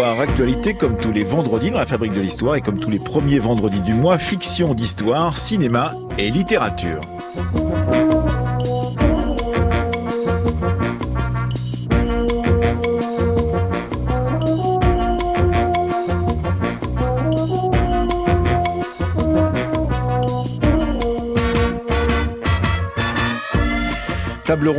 Actualité comme tous les vendredis dans la Fabrique de l'Histoire et comme tous les premiers vendredis du mois, fiction d'histoire, cinéma et littérature.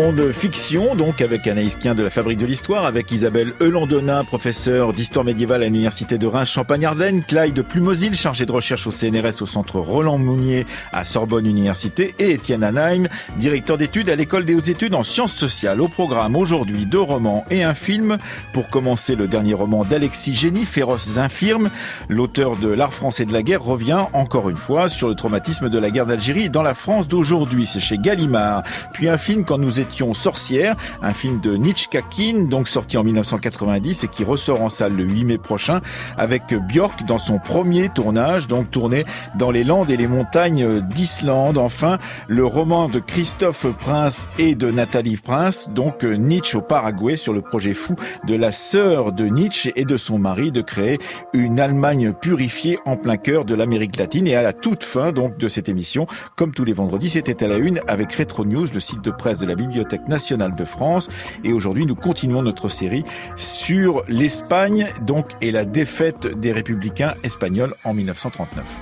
Ronde fiction, donc avec Anaïs Quint de la Fabrique de l'Histoire, avec Isabelle Eulandona, professeure d'histoire médiévale à l'Université de Reims Champagne-Ardenne, Clyde Plumosil, chargé de recherche au CNRS au centre Roland Mounier à Sorbonne Université, et Étienne Anheim, directeur d'études à l'école des hautes études en sciences sociales. Au programme aujourd'hui deux romans et un film. Pour commencer, le dernier roman d'Alexis Génie, Féroces infirmes. L'auteur de L'art français de la guerre revient encore une fois sur le traumatisme de la guerre d'Algérie dans la France d'aujourd'hui. C'est chez Gallimard. Puis un film quand nous étions sorcières, un film de Nietzsche Kakin, donc sorti en 1990 et qui ressort en salle le 8 mai prochain avec Björk dans son premier tournage, donc tourné dans les Landes et les montagnes d'Islande. Enfin, le roman de Christophe Prince et de Nathalie Prince, donc Nietzsche au Paraguay sur le projet fou de la sœur de Nietzsche et de son mari de créer une Allemagne purifiée en plein cœur de l'Amérique latine et à la toute fin donc de cette émission, comme tous les vendredis, c'était à la une avec Retro News, le site de presse de la Bibliothèque nationale de France. Et aujourd'hui, nous continuons notre série sur l'Espagne, donc, et la défaite des républicains espagnols en 1939.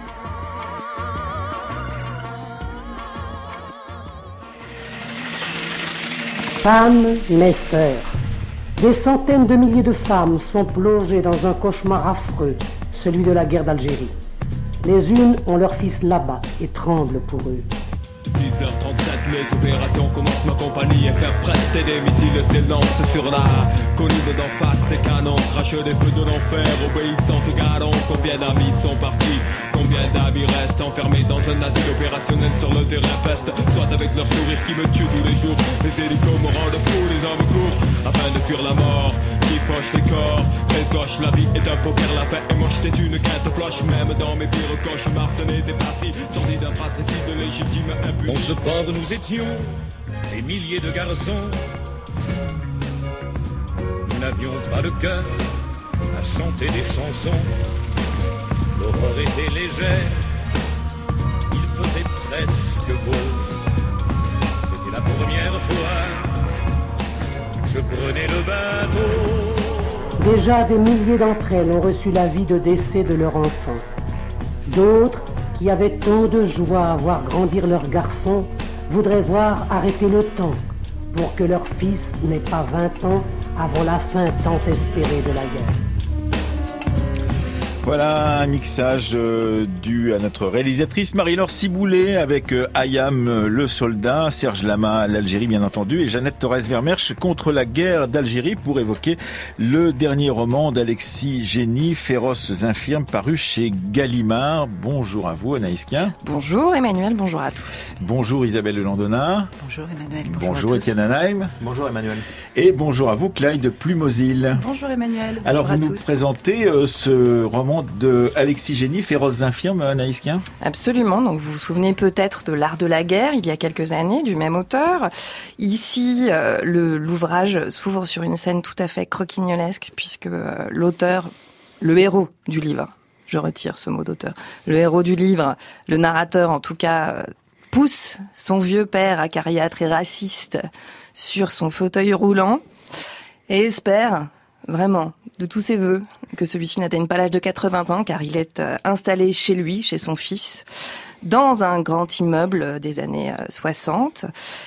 Femmes, mes sœurs, des centaines de milliers de femmes sont plongées dans un cauchemar affreux, celui de la guerre d'Algérie. Les unes ont leurs fils là-bas et tremblent pour eux. 10h37, les opérations commencent, ma compagnie est faire prêter des missiles s'élance sur la colline d'en face. Les canons crachent des feux de l'enfer, obéissant au canon. Combien d'amis sont partis Combien d'amis restent enfermés dans un asile opérationnel sur le terrain peste? Soit avec leur sourire qui me tue tous les jours. Les hélicos me rendent fou, les hommes courent afin de fuir la mort qui fauche les corps. Elle coche, la vie est un poker, la fin est moche, c'est une quête cloche. Même dans mes pires cauchemars, ce n'était pas si d'un fratricide légitime on se port, nous étions des milliers de garçons. Nous n'avions pas de cœur à chanter des chansons. L'aurore était légère, il faisait presque beau. C'était la première fois que je prenais le bateau. Déjà des milliers d'entre elles ont reçu l'avis de décès de leur enfant. D'autres qui avaient tant de joie à voir grandir leur garçon, voudraient voir arrêter le temps pour que leur fils n'ait pas 20 ans avant la fin tant espérée de la guerre. Voilà un mixage euh, dû à notre réalisatrice Marie-Laure Ciboulet avec euh, Ayam euh, le soldat, Serge Lama l'Algérie bien entendu et Jeannette Torres Vermersch contre la guerre d'Algérie pour évoquer le dernier roman d'Alexis Génie, Féroces infirmes paru chez Gallimard. Bonjour à vous Anaïs Kien. Bonjour Emmanuel, bonjour à tous. Bonjour Isabelle Landona. Bonjour Emmanuel, bonjour, bonjour Étienne Anheim. Bonjour Emmanuel. Et bonjour à vous Clyde Plumosil. Bonjour Emmanuel. Bonjour Alors vous à nous tous. présentez ce roman de Alexis Génie, Féroces infirmes, Anaïs Absolument. Donc vous vous souvenez peut-être de L'art de la guerre il y a quelques années du même auteur. Ici, euh, l'ouvrage s'ouvre sur une scène tout à fait croquignolesque puisque euh, l'auteur, le héros du livre, je retire ce mot d'auteur, le héros du livre, le narrateur en tout cas, euh, pousse son vieux père acariâtre et raciste sur son fauteuil roulant et espère vraiment de tous ses voeux que celui-ci n'atteigne pas l'âge de 80 ans car il est euh, installé chez lui, chez son fils, dans un grand immeuble des années euh, 60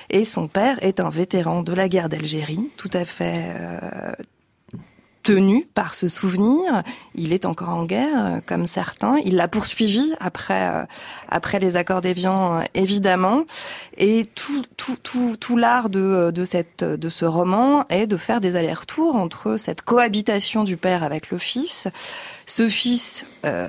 et son père est un vétéran de la guerre d'Algérie, tout à fait euh, tenu par ce souvenir. Il est encore en guerre, euh, comme certains. Il l'a poursuivi après euh, après les accords d'Évian, euh, évidemment. Et tout tout tout tout l'art de de cette de ce roman est de faire des allers-retours entre cette cohabitation du père avec le fils, ce fils. Euh,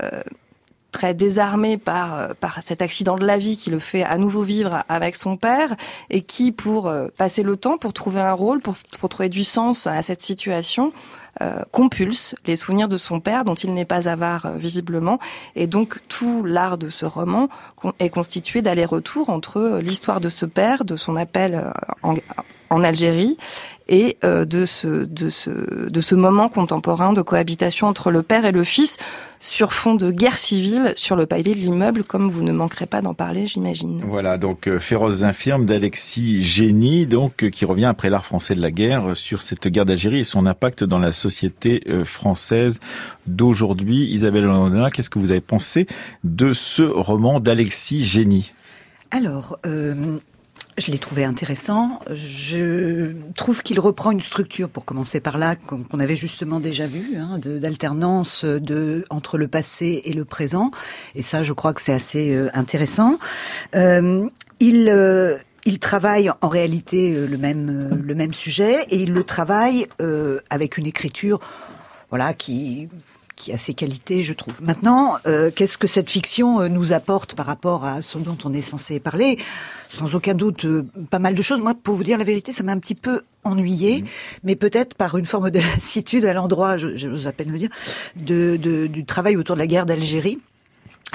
très désarmé par euh, par cet accident de la vie qui le fait à nouveau vivre avec son père et qui pour euh, passer le temps pour trouver un rôle pour pour trouver du sens à cette situation euh, compulse les souvenirs de son père dont il n'est pas avare euh, visiblement. Et donc tout l'art de ce roman est constitué d'allers-retours entre l'histoire de ce père de son appel en, en Algérie et de ce de ce de ce moment contemporain de cohabitation entre le père et le fils sur fond de guerre civile sur le palier de l'immeuble, comme vous ne manquerez pas d'en parler, j'imagine. Voilà, donc Féroces infirmes d'Alexis Génie, donc qui revient après l'art français de la guerre sur cette guerre d'Algérie et son impact dans la société française d'aujourd'hui. Isabelle Landona, qu'est-ce que vous avez pensé de ce roman d'Alexis Génie? Alors, euh, je l'ai trouvé intéressant. Je trouve qu'il reprend une structure, pour commencer par là, qu'on avait justement déjà vu, hein, d'alternance de, entre le passé et le présent. Et ça, je crois que c'est assez euh, intéressant. Euh, il, euh, il travaille en réalité euh, le même, le même sujet et il le travaille avec une écriture voilà, qui qui a ses qualités, je trouve. Maintenant, euh, qu'est-ce que cette fiction euh, nous apporte par rapport à ce dont on est censé parler? Sans aucun doute, euh, pas mal de choses. Moi, pour vous dire la vérité, ça m'a un petit peu ennuyé, mmh. mais peut-être par une forme de lassitude à l'endroit, j'ose à peine le dire, de, de, du travail autour de la guerre d'Algérie.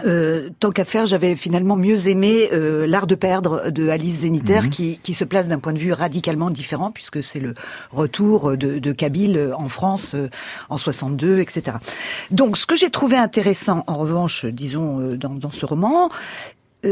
Euh, tant qu'à faire, j'avais finalement mieux aimé euh, L'art de perdre de Alice Zeniter, mhm. qui, qui, se place d'un point de vue radicalement différent, puisque c'est le retour de, de Kabyle en France euh, en 62, etc. Donc, ce que j'ai trouvé intéressant, en revanche, disons, euh, dans, dans ce roman,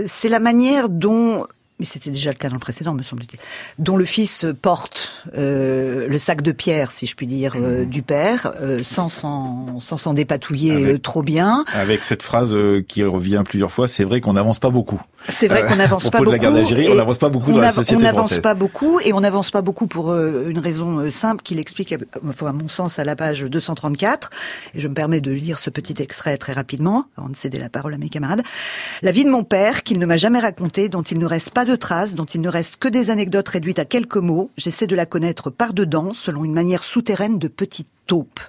c'est la manière dont mais c'était déjà le cas dans le précédent, me semble-t-il, dont le fils porte euh, le sac de pierre, si je puis dire, euh, mmh. du père, euh, sans s'en sans dépatouiller trop bien. Avec cette phrase qui revient plusieurs fois, c'est vrai qu'on n'avance pas beaucoup. C'est vrai qu'on n'avance pas beaucoup. de la guerre d'Algérie, on n'avance pas beaucoup dans la société On n'avance pas beaucoup, et on n'avance pas beaucoup pour une raison simple qu'il explique, à mon sens, à la page 234. Et je me permets de lire ce petit extrait très rapidement, avant de céder la parole à mes camarades. La vie de mon père, qu'il ne m'a jamais racontée, dont il ne reste pas de traces, dont il ne reste que des anecdotes réduites à quelques mots. J'essaie de la connaître par dedans, selon une manière souterraine de petite taupe.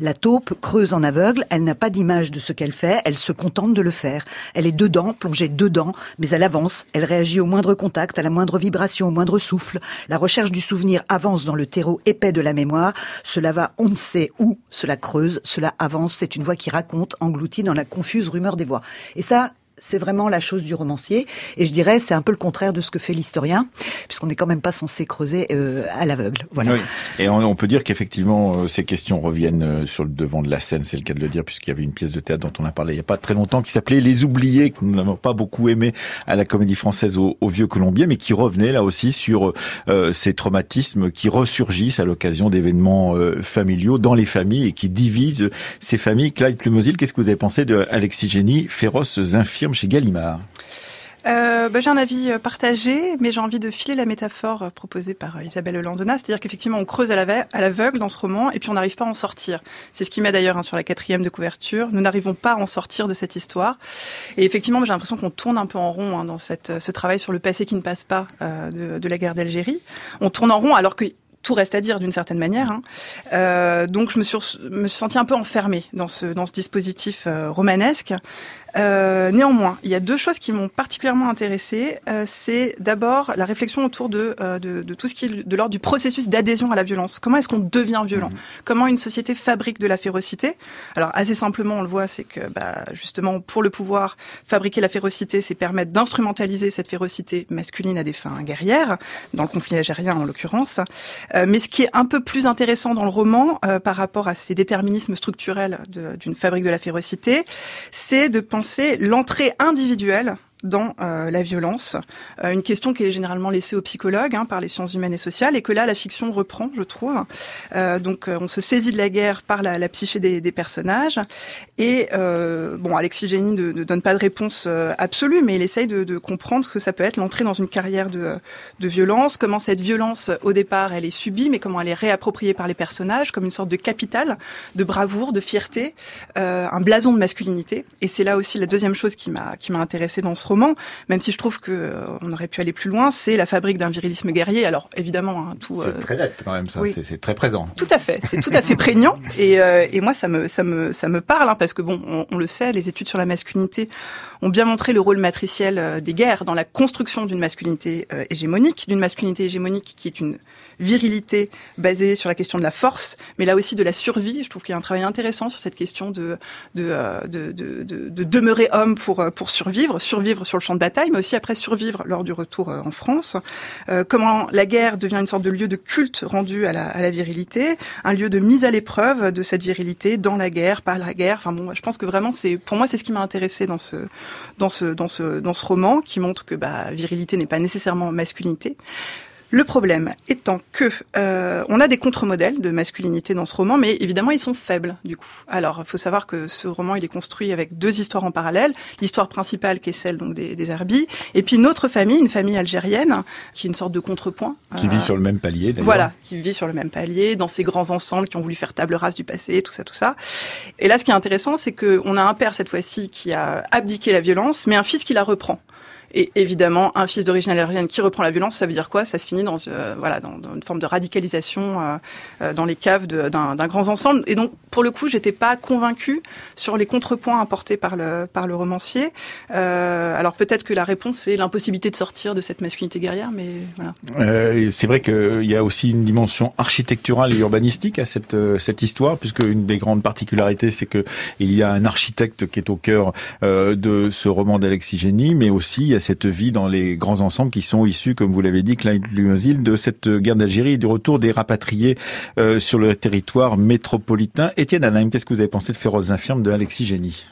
La taupe creuse en aveugle, elle n'a pas d'image de ce qu'elle fait, elle se contente de le faire. Elle est dedans, plongée dedans, mais elle avance, elle réagit au moindre contact, à la moindre vibration, au moindre souffle. La recherche du souvenir avance dans le terreau épais de la mémoire. Cela va on ne sait où, cela creuse, cela avance, c'est une voix qui raconte, engloutie dans la confuse rumeur des voix. Et ça, c'est vraiment la chose du romancier. Et je dirais, c'est un peu le contraire de ce que fait l'historien, puisqu'on n'est quand même pas censé creuser euh, à l'aveugle. Voilà. Et on, peut dire qu'effectivement, euh, ces questions reviennent euh, sur le devant de la scène, c'est le cas de le dire, puisqu'il y avait une pièce de théâtre dont on a parlé il n'y a pas très longtemps, qui s'appelait Les Oubliés, que nous n'avons pas beaucoup aimé à la comédie française au, Vieux Colombier, mais qui revenait là aussi sur ces traumatismes qui ressurgissent à l'occasion d'événements familiaux dans les familles et qui divisent ces familles. Clyde Plumosil, qu'est-ce que vous avez pensé de Alexis Génie, féroces infirmes chez Gallimard euh, bah, J'ai un avis euh, partagé, mais j'ai envie de filer la métaphore euh, proposée par Isabelle Landona, c'est-à-dire qu'effectivement on creuse à l'aveugle dans ce roman et puis on n'arrive pas à en sortir. C'est ce qui met d'ailleurs hein, sur la quatrième de couverture. Nous n'arrivons pas à en sortir de cette histoire. Et effectivement, j'ai l'impression qu'on tourne un peu en rond hein, dans ce travail sur le passé qui ne passe pas de, la guerre d'Algérie. On tourne en rond alors que tout reste à dire d'une certaine manière. Hein. Donc je me suis, me sentie un peu enfermée dans ce, dispositif romanesque. Euh, néanmoins, il y a deux choses qui m'ont particulièrement intéressée. Euh, c'est d'abord la réflexion autour de, euh, de, de, tout ce qui est de l'ordre du processus d'adhésion à la violence. Comment est-ce qu'on devient violent mmh. Comment une société fabrique de la férocité Alors assez simplement, on le voit, c'est que bah, justement pour le pouvoir, fabriquer la férocité, c'est permettre d'instrumentaliser cette férocité masculine à des fins guerrières, dans le conflit algérien en l'occurrence. Euh, mais ce qui est un peu plus intéressant dans le roman euh, par rapport à ces déterminismes structurels d'une fabrique de la férocité, c'est de penser c'est l'entrée individuelle dans euh, la violence, euh, une question qui est généralement laissée aux psychologues hein, par les sciences humaines et sociales, et que là la fiction reprend, je trouve. Euh, donc on se saisit de la guerre par la, la psyché des, des, personnages, et bon, Alexis Génie ne, ne, donne pas de réponse absolue, mais il essaye de, de, comprendre ce que ça peut être l'entrée dans une carrière de, de, violence, comment cette violence au départ elle est subie, mais comment elle est réappropriée par les personnages comme une sorte de capital, de bravoure, de fierté, un blason de masculinité. Et c'est là aussi la deuxième chose qui m'a qui m'a intéressée dans ce roman même si je trouve que euh, on aurait pu aller plus loin, c'est la fabrique d'un virilisme guerrier. Alors évidemment, hein, tout. C'est euh, très net quand même, ça. C'est très présent. Tout à fait. C'est tout à fait prégnant. Et, euh, et, moi, ça me ça me ça me parle hein, parce que bon, on, on, le sait, les études sur la masculinité ont bien montré le rôle matriciel des guerres dans la construction d'une masculinité hégémonique, d'une masculinité hégémonique qui est une virilité basée sur la question de la force, mais là aussi de la survie. Je trouve qu'il y a un travail intéressant sur cette question de de, de, de, de demeurer homme pour pour survivre, survivre sur le champ de bataille, mais aussi après survivre lors du retour en France. comment la guerre devient une sorte de lieu de culte rendu à la, à la virilité, un lieu de mise à l'épreuve de cette virilité dans la guerre, par la guerre. Enfin bon, je pense que vraiment c'est, pour moi, c'est ce qui m'a intéressé dans ce, dans ce, dans ce, dans ce roman, qui montre que bah, virilité n'est pas nécessairement masculinité. Le problème étant que euh, on a des contre-modèles de masculinité dans ce roman, mais évidemment ils sont faibles du coup. Alors il faut savoir que ce roman il est construit avec deux histoires en parallèle, l'histoire principale qui est celle donc des, des Herbis, et puis une autre famille, une famille algérienne, qui est une sorte de contrepoint. Qui vit sur le même palier d'ailleurs. Voilà, qui vit sur le même palier, dans ces grands ensembles qui ont voulu faire table rase du passé, tout ça, tout ça. Et là ce qui est intéressant, c'est que on a un père cette fois-ci qui a abdiqué la violence, mais un fils qui la reprend. Et évidemment, un fils d'origine algérienne qui reprend la violence, ça veut dire quoi? Ça se finit dans, euh, dans, une forme de radicalisation euh, euh dans les caves d'un grand ensemble. Et donc, pour le coup, j'étais pas convaincue sur les contrepoints apportés par le, romancier. Alors peut-être que la réponse est l'impossibilité de sortir de cette masculinité guerrière, mais voilà. C'est vrai qu'il y a aussi une dimension architecturale et urbanistique à cette, histoire, puisque une des grandes particularités, c'est que il y a un architecte qui est au cœur de ce roman d'Alexis Génie, mais aussi cette vie dans les grands ensembles qui sont issus, comme vous l'avez dit, de cette guerre d'Algérie et du retour des rapatriés euh, sur le territoire métropolitain. Étienne Alain, qu'est-ce que vous avez pensé de Féroces infirmes de Alexis Génie?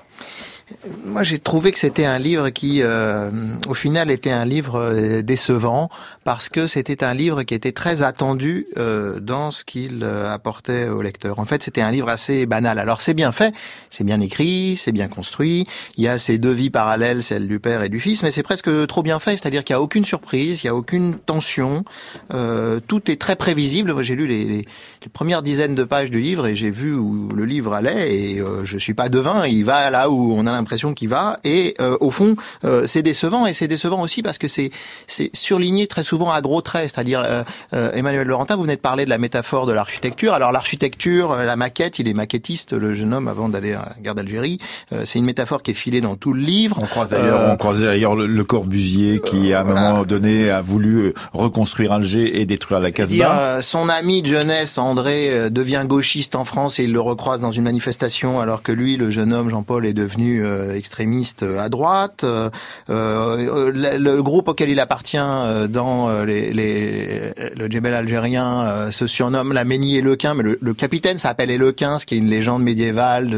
Moi, j'ai trouvé que c'était un livre qui, euh, au final, était un livre euh, décevant parce que c'était un livre qui était très attendu euh, dans ce qu'il euh, apportait au lecteur. En fait, c'était un livre assez banal. Alors, c'est bien fait, c'est bien écrit, c'est bien construit. Il y a ces deux vies parallèles, celle du père et du fils, mais c'est presque trop bien fait. C'est-à-dire qu'il n'y a aucune surprise, il n'y a aucune tension. Euh, tout est très prévisible. Moi, j'ai lu les, les, les, premières dizaines de pages du livre et j'ai vu où le livre allait. Et euh, je suis pas devin. Il va là où on a l'impression qu'il va. Et euh, au fond, euh, c'est décevant. Et c'est décevant aussi parce que c'est c'est surligné très souvent à gros traits. C'est-à-dire, euh, euh, Emmanuel Laurentin, vous venez de parler de la métaphore de l'architecture. Alors l'architecture, la maquette, il est maquettiste, le jeune homme, avant d'aller à la guerre d'Algérie. c'est une métaphore qui est filée dans tout le livre. On croise d'ailleurs, on croise d'ailleurs le, le, Corbusier qui, à un voilà. moment donné, a voulu reconstruire Alger et détruire la Casbah. son ami de jeunesse, André, devient gauchiste en France et il le recroise dans une manifestation alors que lui, le jeune homme Jean-Paul, est devenu euh, extrémiste à droite. Euh, le, groupe auquel il appartient dans le Djebel algérien se surnomme la Ménie et Lequin, mais le, capitaine s'appelle Elequin, ce qui est une légende médiévale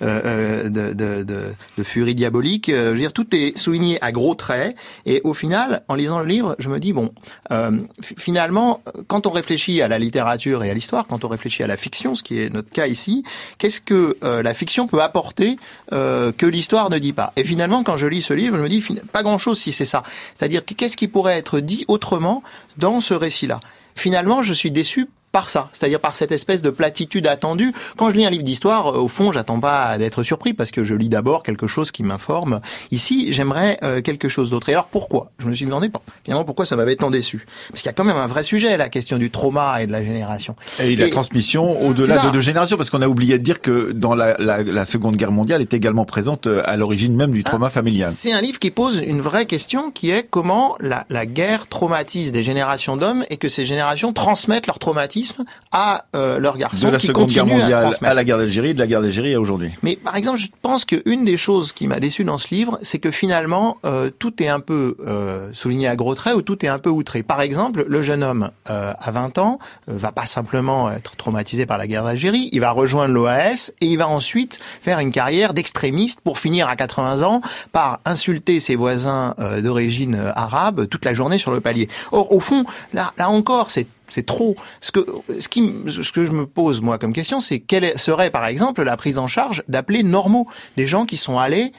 de, de, furie diabolique. Je veux dire, tout est souligné à gros traits et au final, en lisant le livre, je me dis bon, euh, finalement, quand on réfléchit à la littérature et à l'histoire, quand on réfléchit à la fiction, ce qui est notre cas ici, qu'est-ce que euh, la fiction peut apporter euh, que l'histoire ne dit pas Et finalement, quand je lis ce livre, je me dis pas grand-chose si c'est ça. C'est-à-dire qu'est-ce qui pourrait être dit autrement dans ce récit-là? Finalement, je suis déçu par ça, c'est-à-dire par cette espèce de platitude attendue. Quand je lis un livre d'histoire, au fond, j'attends pas d'être surpris parce que je lis d'abord quelque chose qui m'informe. Ici, j'aimerais euh, quelque chose d'autre. Et alors pourquoi? Je me suis demandé finalement pourquoi ça m'avait tant déçu. Parce qu'il y a quand même un vrai sujet, la question du trauma et de la génération. Et, et la transmission au-delà de deux générations, parce qu'on a oublié de dire que dans la, la, la, Seconde Guerre mondiale est également présente euh, à l'origine même du trauma ah, familial. C'est un livre qui pose une vraie question qui est comment la, la guerre traumatise des générations d'hommes et que ces générations transmettent leur traumatisme à euh, leurs garçons de la qui Seconde Guerre mondiale à, à, la guerre d'Algérie, de la guerre d'Algérie à aujourd'hui. Mais par exemple, je pense qu'une des choses qui m'a déçu dans ce livre, c'est que finalement euh, tout est un peu euh, souligné à gros traits ou tout est un peu outré. Par exemple, le jeune homme euh, à 20 ans va pas simplement être traumatisé par la guerre d'Algérie, il va rejoindre l'OAS et il va ensuite faire une carrière d'extrémiste pour finir à 80 ans par insulter ses voisins d'origine arabe toute la journée sur le palier. Or, au fond, là, là encore, c'est c'est trop. Ce que, ce, que je me pose, moi, comme question, c'est quelle serait, par exemple, la prise en charge d'appelés normaux Des gens qui sont allés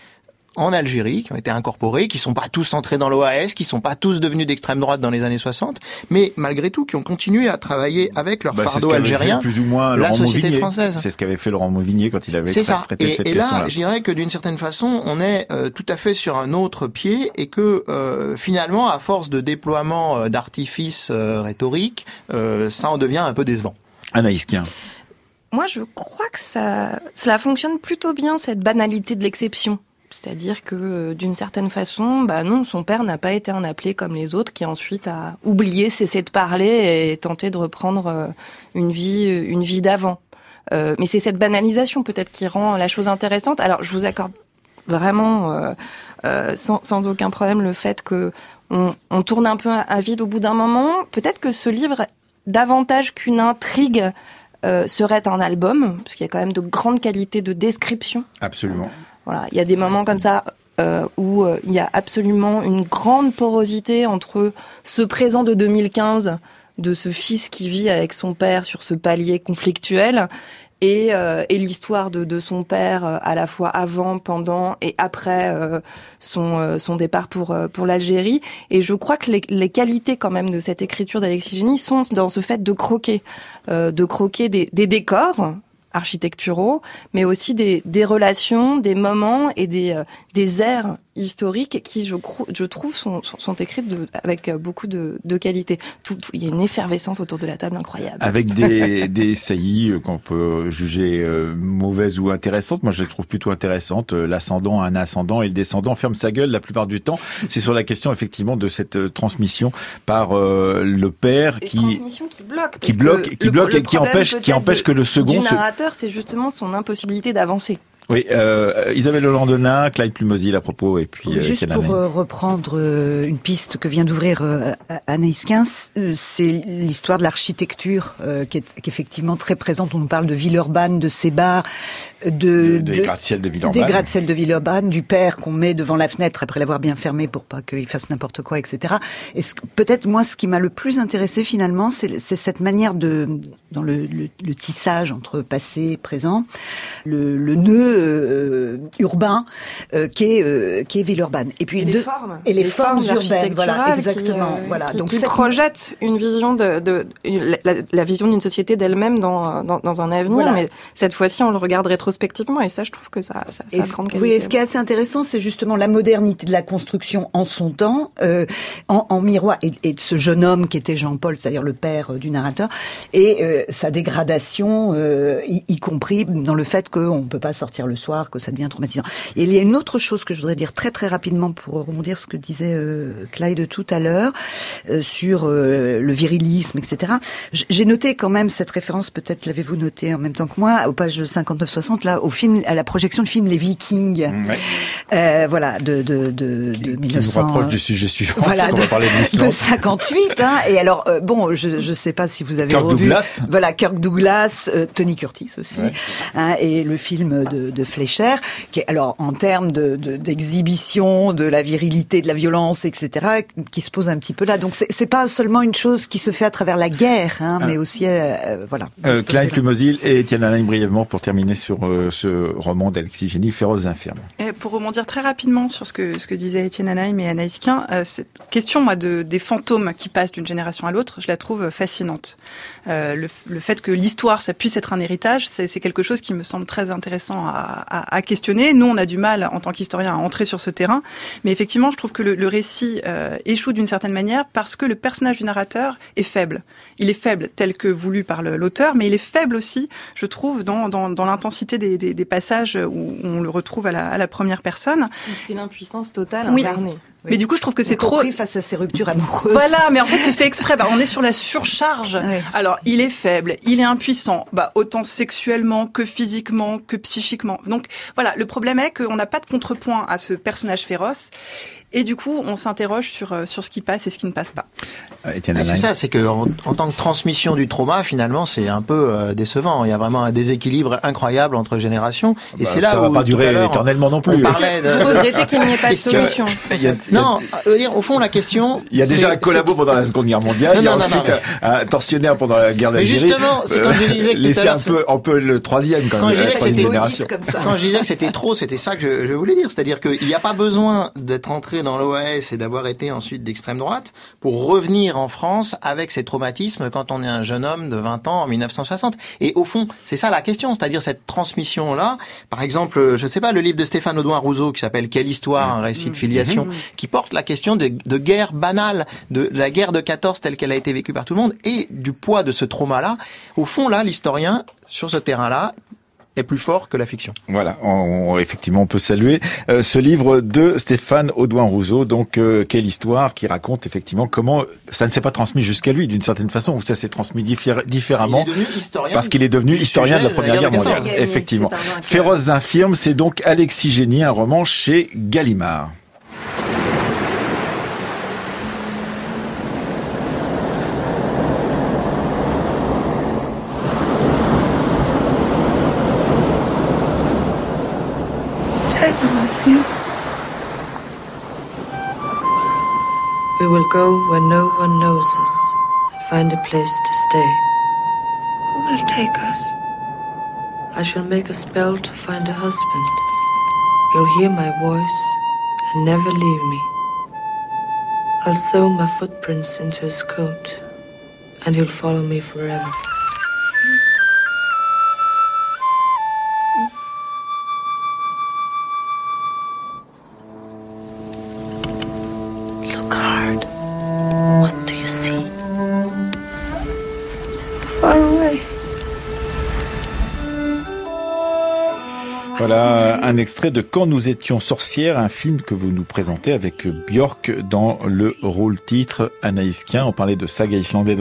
en Algérie, qui ont été incorporés, qui sont pas tous entrés dans l'OAS, qui sont pas tous devenus d'extrême droite dans les années 60, mais malgré tout qui ont continué à travailler avec leur bah, fardeau algérien, plus ou moins la société Mauvigné. française. C'est ce qu'avait fait Laurent Mauvigné quand il avait C'est ça. traité et, cette et là, je dirais que d'une certaine façon, on est euh, tout à fait sur un autre pied et que euh, finalement, à force de déploiement euh, d'artifices rhétoriques, euh, ça en devient un peu décevant. Anaïs Kien. Moi, je crois que ça, cela fonctionne plutôt bien, cette banalité de l'exception. C'est-à-dire que euh, d'une certaine façon, bah non, son père n'a pas été un appelé comme les autres qui ensuite a oublié, cessé de parler et tenté de reprendre euh, une vie, une vie d'avant. Euh, mais c'est cette banalisation peut-être qui rend la chose intéressante. Alors je vous accorde vraiment sans, aucun problème le fait que on, tourne un peu à vide au bout d'un moment. Peut-être que ce livre, davantage qu'une intrigue, euh, serait un album, parce qu'il y a quand même de grandes qualités de description. Absolument. Voilà, il y a des moments comme ça euh, où euh, il y a absolument une grande porosité entre ce présent de 2015 de ce fils qui vit avec son père sur ce palier conflictuel et, euh, et l'histoire de, de, son père euh, à la fois avant, pendant et après euh, son, son départ pour, pour l'Algérie. Et je crois que les, les, qualités quand même de cette écriture d'Alexis Génie sont dans ce fait de croquer, de croquer des, des décors architecturaux, mais aussi des, des relations, des moments et des, des airs historiques qui, je, je trouve, sont, sont écrites de, avec beaucoup de, de qualité. Tout, tout, il y a une effervescence autour de la table incroyable. Avec des, des saillies euh, qu'on peut juger euh, mauvaises ou intéressantes. Moi, je les trouve plutôt intéressantes. Euh, l'ascendant a un ascendant et le descendant ferme sa gueule la plupart du temps. C'est sur la question, effectivement, de cette transmission par le père qui... Transmission qui bloque. Qui bloque, qui bloque et qui empêche, qui empêche que le second... Du narrateur, c'est justement son impossibilité d'avancer. Oui, euh, Isabelle Hollandona, Clyde Plumosy à propos, et puis... Euh, juste pour euh, reprendre euh, une piste que vient d'ouvrir euh, Anaïs 15, c'est l'histoire de l'architecture qui, est, qui est effectivement très présente. On nous parle de Villeurbanne, de ses bars, de, des gratte-ciel de Villeurbanne. Des gratte-ciel de Villeurbanne, du père qu'on met devant la fenêtre après l'avoir bien fermé pour pas qu'il fasse n'importe quoi, etc. Et peut-être moi, ce qui m'a le plus intéressé finalement, c'est cette manière de, dans le, le, le, tissage entre passé et présent, le, le nœud euh, urbain euh, qui est euh, qui est Villeurbanne. Et puis et les formes, et les, formes, urbaines, voilà, exactement. Qui, voilà. Qui, Donc qui projette une vision de, de la, la, vision d'une société d'elle-même dans, dans, dans un avenir, voilà. mais cette fois-ci on le regarde rétrospectivement et ça je trouve que ça, ça, ça grande qualité. Oui, et ce qui est assez intéressant, c'est justement la modernité de la construction en son temps, euh, en, en, miroir et, et, de ce jeune homme qui était Jean-Paul, c'est-à-dire le père du narrateur, et euh, sa dégradation, y, y, compris dans le fait qu'on ne peut pas sortir le soir, que ça devient traumatisant. Et il y a une autre chose que je voudrais dire très très rapidement pour rebondir ce que disait euh, Clyde tout à l'heure euh, sur euh, le virilisme, etc. J'ai noté quand même cette référence, peut-être l'avez-vous noté en même temps que moi, aux pages 59-60, là, au film, à la projection du film Les Vikings, mmh, ouais. euh, voilà, de de de, de 1900. Qui nous rapproche du sujet suivant. Voilà, de, va parler de, de 58. Hein, et alors, bon, je je sais pas si vous avez Kirk revu. Douglas. Voilà, Kirk Douglas, Tony Curtis aussi, ouais. hein, et le film de, de Fleischer, qui est alors en termes de d'exhibition de, de, la virilité, de la violence, etc., qui se pose un petit peu là. Donc c'est pas seulement une chose qui se fait à travers la guerre, hein, ah. mais aussi euh, voilà. Euh, Klein Clumosil et Étienne Alain brièvement pour terminer sur euh, ce roman d'Alexis Génie, Féroces infirmes. Et pour rebondir très rapidement sur ce que ce que disait Étienne Anaïm et Anaïs Quint, euh, cette question moi de des fantômes qui passent d'une génération à l'autre, je la trouve fascinante. Euh, le, le, fait que l'histoire ça puisse être un héritage, c'est quelque chose qui me semble très intéressant à, à, à questionner. Nous, on a du mal en tant qu'historien à entrer sur ce terrain, mais effectivement, je trouve que le, le récit euh, échoue d'une certaine manière parce que le personnage du narrateur est faible. Il est faible tel que voulu par l'auteur, mais il est faible aussi, je trouve, dans, dans, dans l'intensité des, des, des, passages où on le retrouve à la, à la première personne. C'est l'impuissance totale incarnée. Oui. Mais du coup, je trouve que c'est trop face à ces ruptures amoureuses. Voilà, mais en fait, c'est fait exprès. Bah, on est sur la surcharge. Oui. Alors, il est faible, il est impuissant, bah, autant sexuellement que physiquement que psychiquement. Donc, voilà, le problème est qu'on n'a pas de contrepoint à ce personnage féroce. Et du coup, on s'interroge sur sur ce qui passe et ce qui ne passe pas. Euh, c'est ça, c'est que en, en, tant que transmission du trauma, finalement, c'est un peu euh, décevant. Il y a vraiment un déséquilibre incroyable entre générations. Et bah, c'est là ça où va pas durer éternellement non plus. On parlait de... Vous regrettez qu'il n'y ait pas de solution. Non, euh, dire, au fond, la question. Il y a déjà un collabo pendant la Seconde Guerre mondiale. Non, il y a non, ensuite non, un tortionnaire pendant la guerre d'Algérie. Mais justement, c'est quand je disais que laisser un peu, un peu le troisième quand, quand même. Je disais que c'était ça. Quand je disais que c'était trop, c'était ça que je, je voulais dire. C'est-à-dire qu'il n'y a pas besoin d'être entré dans l'OAS et d'avoir été ensuite d'extrême droite pour revenir en France avec ces traumatismes quand on est un jeune homme de 20 ans en 1960. Et au fond, c'est ça la question, c'est-à-dire cette transmission-là. Par exemple, je sais pas, le livre de Stéphane Audouin Rousseau qui s'appelle Quelle histoire, un récit de filiation, qui porte la question de, de guerre banale, de la guerre de 14 telle qu'elle a été vécue par tout le monde et du poids de ce trauma-là. Au fond, là, l'historien, sur ce terrain-là, est plus fort que la fiction. Voilà, on, effectivement, on peut saluer euh, ce livre de Stéphane Audouin Rousseau. Donc, euh, quelle histoire qui raconte effectivement comment ça ne s'est pas transmis jusqu'à lui d'une certaine façon, ou ça s'est transmis différemment parce qu'il est devenu historien de la Première Guerre mondiale. Effectivement. Féroces infirmes, c'est donc Alexis Génie, un roman chez Gallimard. Go where no one knows us and find a place to stay. Who will take us? I shall make a spell to find a husband. You'll hear my voice and never leave me. I'll sew my footprints into his coat, and he'll follow me forever. Un extrait de Quand nous étions sorcières, un film que vous nous présentez avec Björk dans le rôle titre Anaïs Kien. On parlait de saga islandaise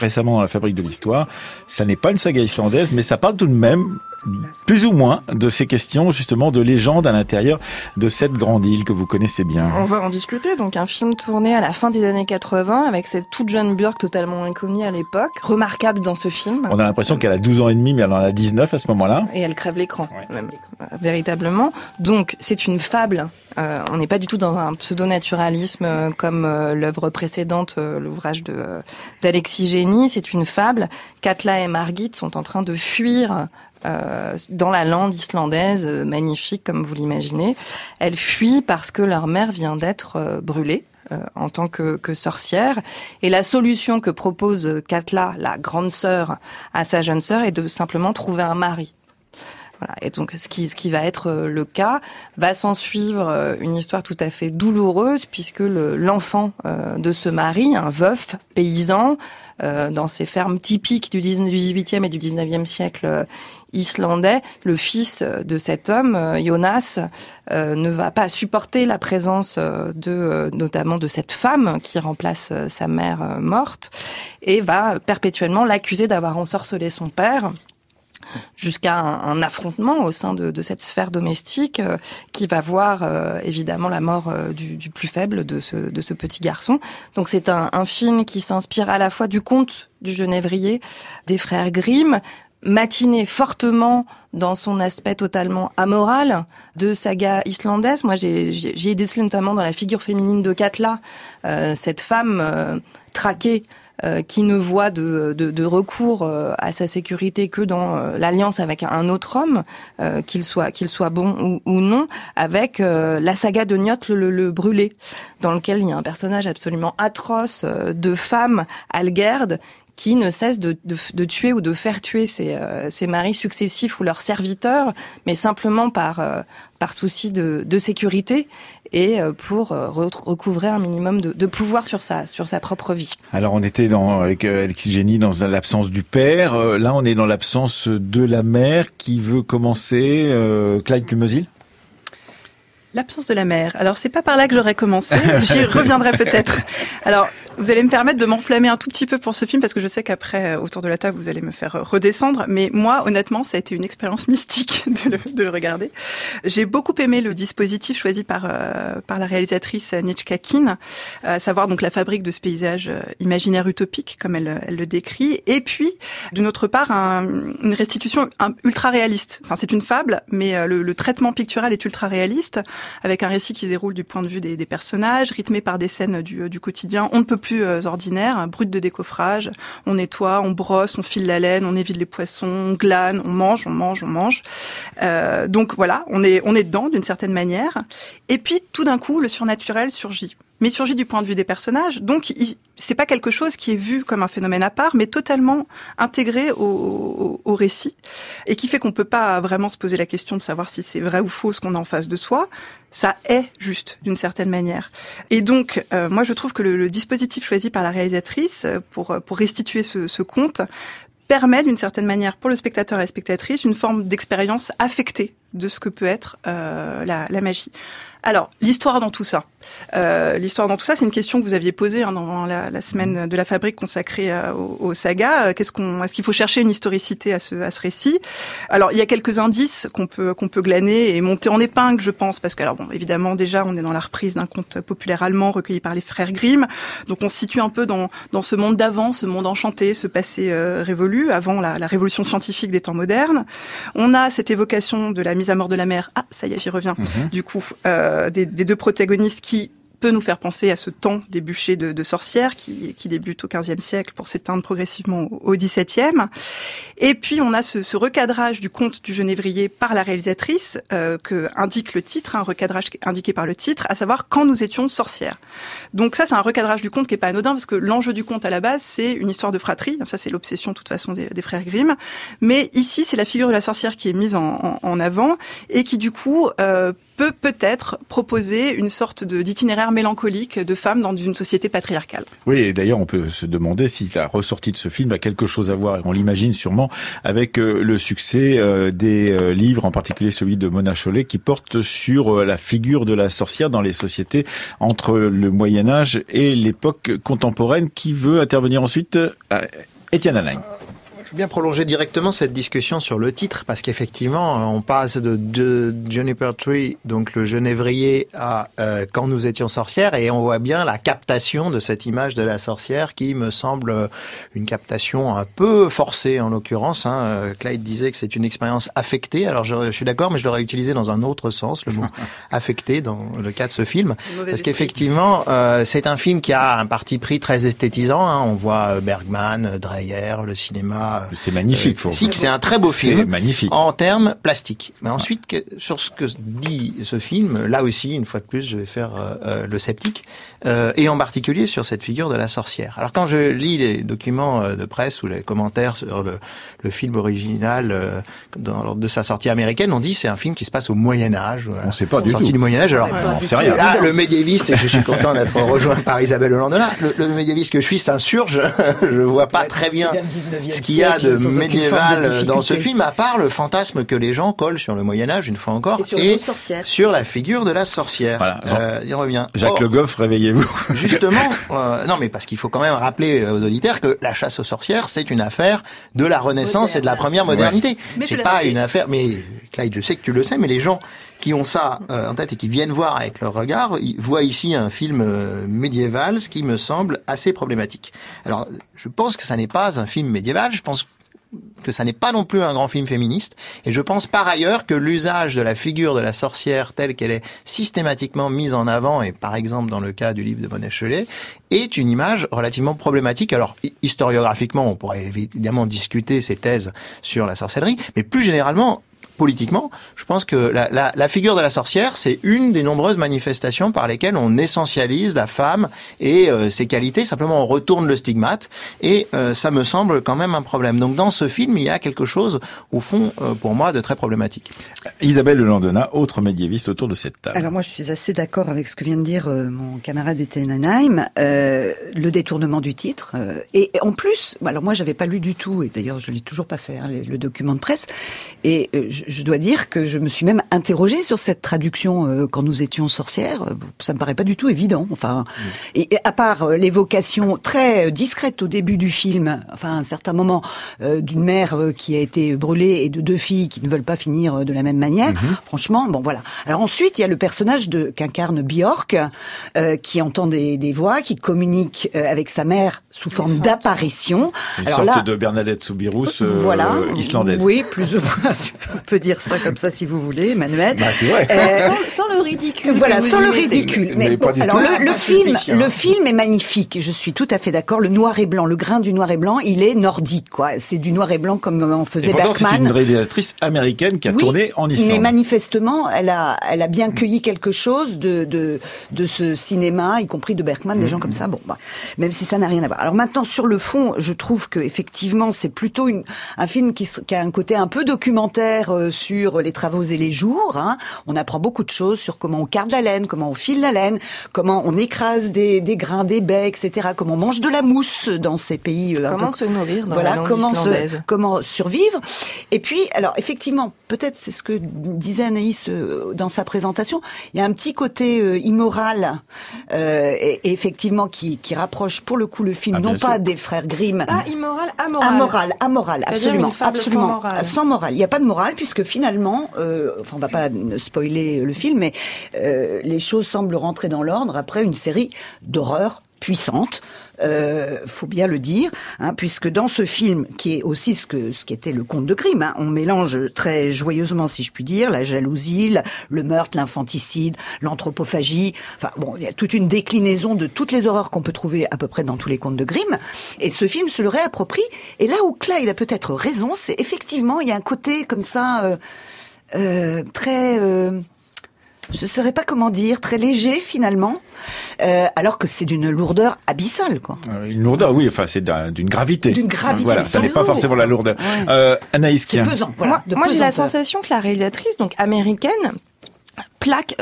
récemment dans la Fabrique de l'Histoire. Ça n'est pas une saga islandaise, mais ça parle tout de même plus ou moins de ces questions justement de légende à l'intérieur de cette grande île que vous connaissez bien. On va en discuter. Donc un film tourné à la fin des années 80 avec cette toute jeune Björk totalement inconnue à l'époque, remarquable dans ce film. On a l'impression qu'elle a 12 ans et demi mais elle en a 19 à ce moment-là. Et elle crève l'écran véritablement. Donc c'est une fable. Euh, on n'est pas du tout dans un pseudo-naturalisme euh, comme euh, l'œuvre précédente, l'ouvrage de d'Alexis Génie. C'est une fable. Katla et Margit sont en train de fuir euh, dans la lande islandaise, euh, magnifique comme vous l'imaginez. Elles fuient parce que leur mère vient d'être euh, brûlée. en tant que, que, sorcière. Et la solution que propose Katla, la grande sœur, à sa jeune sœur, est de simplement trouver un mari. Voilà. Et donc, ce qui, ce qui va être le cas, va s'en suivre une histoire tout à fait douloureuse, puisque l'enfant de ce mari, un veuf paysan, dans ces fermes typiques du 18e et du 19e siècle islandais, le fils de cet homme, euh, Jonas, euh, ne va pas supporter la présence euh, de, notamment de cette femme qui remplace sa mère morte, et va perpétuellement l'accuser d'avoir ensorcelé son père jusqu'à un, affrontement au sein de, cette sphère domestique qui va voir évidemment la mort du, plus faible de ce, petit garçon. Donc c'est un, film qui s'inspire à la fois du conte du Genévrier des frères Grimm, matiné fortement dans son aspect totalement amoral de saga islandaise. Moi, j'ai ai décelé notamment dans la figure féminine de Katla, euh, cette femme euh, traquée euh, qui ne voit de, de, de, recours à sa sécurité que dans l'alliance avec un autre homme, qu'il soit qu'il soit bon ou, ou non, avec la saga de Niot le, le, brûlé, dans lequel il y a un personnage absolument atroce de femme Algerde qui ne cesse de, de, de, tuer ou de faire tuer ses, euh, ses, maris successifs ou leurs serviteurs, mais simplement par, euh, par souci de, de, sécurité et euh, pour recouvrer un minimum de, de, pouvoir sur sa, sur sa propre vie. Alors on était dans, avec Alexis Génie dans l'absence du père, là on est dans l'absence de la mère qui veut commencer, Clyde Plumosil L'absence de la mère. Alors c'est pas par là que j'aurais commencé. J'y reviendrai peut-être. Alors vous allez me permettre de m'enflammer un tout petit peu pour ce film parce que je sais qu'après, euh, autour de la table, vous allez me faire euh, redescendre. Mais moi, honnêtement, ça a été une expérience mystique de le, de le regarder. J'ai beaucoup aimé le dispositif choisi par euh, par la réalisatrice Nitschka Kin, à savoir donc la fabrique de ce paysage imaginaire utopique, comme elle, elle le décrit. Et puis, d'une autre part, un, une restitution ultra réaliste. Enfin, c'est une fable, mais le, le, traitement pictural est ultra réaliste, avec un récit qui se déroule du point de vue des, des personnages, rythmé par des scènes du, du quotidien. On ne peut plus euh, ordinaire, brut de décoffrage. On nettoie, on brosse, on file la laine, on évite les poissons, on glane, on mange, on mange, on mange. Euh, donc voilà, on est on est dedans d'une certaine manière. Et puis tout d'un coup, le surnaturel surgit mais surgit du point de vue des personnages. Donc, c'est pas quelque chose qui est vu comme un phénomène à part, mais totalement intégré au, au, récit, et qui fait qu'on peut pas vraiment se poser la question de savoir si c'est vrai ou faux ce qu'on a en face de soi. Ça est juste d'une certaine manière. Et donc, euh, moi, je trouve que le, dispositif choisi par la réalisatrice euh, pour pour restituer ce, ce conte permet d'une certaine manière pour le spectateur et la spectatrice une forme d'expérience affectée de ce que peut être euh, la, la magie. Alors, l'histoire dans tout ça. Euh, l'histoire dans tout ça, c'est une question que vous aviez posée hein, dans la, la, semaine de la fabrique consacrée euh, au, au, saga. Qu'est-ce qu'on, est-ce qu'il faut chercher une historicité à ce, à ce récit? Alors, il y a quelques indices qu'on peut qu'on peut glaner et monter en épingle, je pense, parce que alors bon, évidemment, déjà, on est dans la reprise d'un conte populaire allemand recueilli par les frères Grimm, donc on se situe un peu dans dans ce monde d'avant, ce monde enchanté, ce passé euh, révolu, avant la, la, révolution scientifique des temps modernes. On a cette évocation de la mise à mort de la mer. Ah, ça y est, j'y reviens. Mm-hmm. Du coup. Euh, des, des, deux protagonistes qui peut nous faire penser à ce temps des bûchers de, sorcières qui, qui, débute au XVe siècle pour s'éteindre progressivement au XVIIe. Et puis on a ce, recadrage du conte du Genévrier par la réalisatrice euh, que indique le titre, un recadrage indiqué par le titre, à savoir quand nous étions sorcières. Donc ça c'est un recadrage du conte qui est pas anodin parce que l'enjeu du conte à la base c'est une histoire de fratrie. Ça c'est l'obsession de toute façon des, frères Grimm. Mais ici c'est la figure de la sorcière qui est mise en avant et qui du coup euh, peut peut-être proposer une sorte d'itinéraire mélancolique de femmes dans une société patriarcale. Oui, et d'ailleurs on peut se demander si la ressortie de ce film a quelque chose à voir, et on l'imagine sûrement, avec euh, le succès euh, des euh, livres, en particulier celui de Mona Chollet, qui porte sur la figure de la sorcière dans les sociétés entre le Moyen Âge et l'époque contemporaine. Qui veut intervenir ensuite? Étienne Alain bien prolonger directement cette discussion sur le titre parce qu'effectivement, on passe de, de, Juniper Tree, donc le genévrier, à euh, Quand nous étions sorcières et on voit bien la captation de cette image de la sorcière qui me semble euh, une captation un peu forcée en l'occurrence. Hein. Euh, Clyde disait que c'est une expérience affectée. Alors je, je suis d'accord, mais je l'aurais utilisé dans un autre sens, le mot affecté dans le cas de ce film, parce qu'effectivement, euh, c'est un film qui a un parti pris très esthétisant. Hein. On voit Bergman, Dreyer, le cinéma c'est magnifique. Euh, c'est un très beau film. magnifique. En termes plastiques. Mais ensuite, que, sur ce que dit ce film, là aussi, une fois de plus, je vais faire euh, euh le sceptique, euh, et en particulier sur cette figure de la sorcière. Alors quand je lis les documents euh, de presse ou les commentaires sur le, le film original euh, dans, lors de sa sortie américaine, on dit c'est un film qui se passe au Moyen Âge. Voilà. On sait pas du sortie tout. du Moyen Âge. Alors, on sait rien. Ah, le médiéviste, et je suis content d'être rejoint par Isabelle Hollandela. Le, le médiéviste que je suis s'insurge. je vois pas très bien ce qu'il y a de médiéval dans ce film, à part le fantasme que les gens collent sur le Moyen Âge, une fois encore, et sur, et sur la figure de la sorcière. Voilà, euh, il revient. Jacques Or, Le Goff, réveillez-vous. justement, euh, non mais parce qu'il faut quand même rappeler aux auditeurs que la chasse aux sorcières, c'est une affaire de la Renaissance Moderne. et de la première modernité. Ouais. C'est pas une affaire, mais Clyde, je sais que tu le sais, mais les gens qui ont ça euh, en tête et qui viennent voir avec leur regard, voient ici un film euh, médiéval, ce qui me semble assez problématique. Alors, je pense que ça n'est pas un film médiéval, je pense que ça n'est pas non plus un grand film féministe. Et je pense par ailleurs que l'usage de la figure de la sorcière telle qu'elle est systématiquement mise en avant, et par exemple dans le cas du livre de Monet Chollet, est une image relativement problématique. Alors, historiographiquement, on pourrait évidemment discuter ces thèses sur la sorcellerie, mais plus généralement, politiquement, je pense que la, la, la figure de la sorcière, c'est une des nombreuses manifestations par lesquelles on essentialise la femme et euh, ses qualités. Simplement, on retourne le stigmate et euh, ça me semble quand même un problème. Donc, dans ce film, il y a quelque chose, au fond, euh, pour moi, de très problématique. Isabelle Landona, autre médiéviste autour de cette table. Alors moi, je suis assez d'accord avec ce que vient de dire euh, mon camarade Étienne Anaheim. le détournement du titre et, et, en plus, alors moi, j'avais pas lu du tout et d'ailleurs, je l'ai toujours pas fait hein, le, le, document de presse et je, je dois dire que je me suis même interrogée sur cette traduction euh, quand nous étions sorcières. Ça me paraît pas du tout évident. Enfin, mmh. et, et, à part euh, l'évocation très discrète au début du film, enfin à un certain moment, euh, d'une mère euh, qui a été brûlée et de deux filles qui ne veulent pas finir de la même manière. Mmh. Franchement, bon voilà. Alors ensuite, il y a le personnage de qu'incarne Björk, euh, qui entend des, des, voix, qui communique avec sa mère sous forme d'apparition. Une Alors sorte là, de Bernadette Soubirous voilà, islandaise. Oui, plus ou moins. peut dire ça comme ça si vous voulez, Emmanuel. Bah, c'est vrai. Euh, sans, sans, le ridicule. Voilà, sans le ridicule. Mais, mais bon, alors le, le film, le film est magnifique. Je suis tout à fait d'accord. Le noir et blanc, le grain du noir et blanc, il est nordique, quoi. C'est du noir et blanc comme on faisait et pourtant, Bergman. C'est une réalisatrice américaine qui a oui, tourné en Islande. Mais manifestement, elle a, elle a bien cueilli quelque chose de, de, de ce cinéma, y compris de Bergman, des mmh. gens comme ça. Bon, bah, même si ça n'a rien à voir. Alors maintenant, sur le fond, je trouve que effectivement, c'est plutôt une, un film qui, qui, a un côté un peu documentaire euh, sur les travaux et les jours. Hein. On apprend beaucoup de choses sur comment on carde la laine, comment on file la laine, comment on écrase des, des grains, des baies, etc. Comment on mange de la mousse dans ces pays. Euh, comment se nourrir dans voilà, la langue comment islandaise? comment survivre. Et puis, alors effectivement, peut-être c'est ce que disait Anaïs euh, dans sa présentation. Il y a un petit côté immoral, et, et, effectivement, qui, qui rapproche pour le coup le film Ah, non sûr. pas des frères Grimm. Pas immoral, amoral. Amoral, amoral, absolument, une fable sans absolument, morale. sans morale. Il n'y a pas de morale puisque finalement, euh, enfin, on va pas spoiler le film, mais euh, les choses semblent rentrer dans l'ordre après une série d'horreurs puissantes. Euh, faut bien le dire, hein, puisque dans ce film, qui est aussi ce que ce qui était le conte de Grimm, hein, on mélange très joyeusement, si je puis dire, la jalousie, le meurtre, l'infanticide, l'anthropophagie. Enfin bon, il y a toute une déclinaison de toutes les horreurs qu'on peut trouver à peu près dans tous les contes de Grimm. Et ce film se le réapproprie. Et là où Clay il a peut-être raison, c'est effectivement il y a un côté comme ça euh, euh, très euh, je ne saurais pas comment dire, très léger finalement, euh, alors que c'est d'une lourdeur abyssale, quoi. Euh, Une lourdeur, oui, enfin c'est d'un- d'une gravité. D'une gravité, Voilà, ça n'est pas forcément la lourdeur. Ouais. Euh, Anaïs, C'est pesant, voilà. moi, de moi, j'ai la sensation que la réalisatrice, donc américaine, plaque,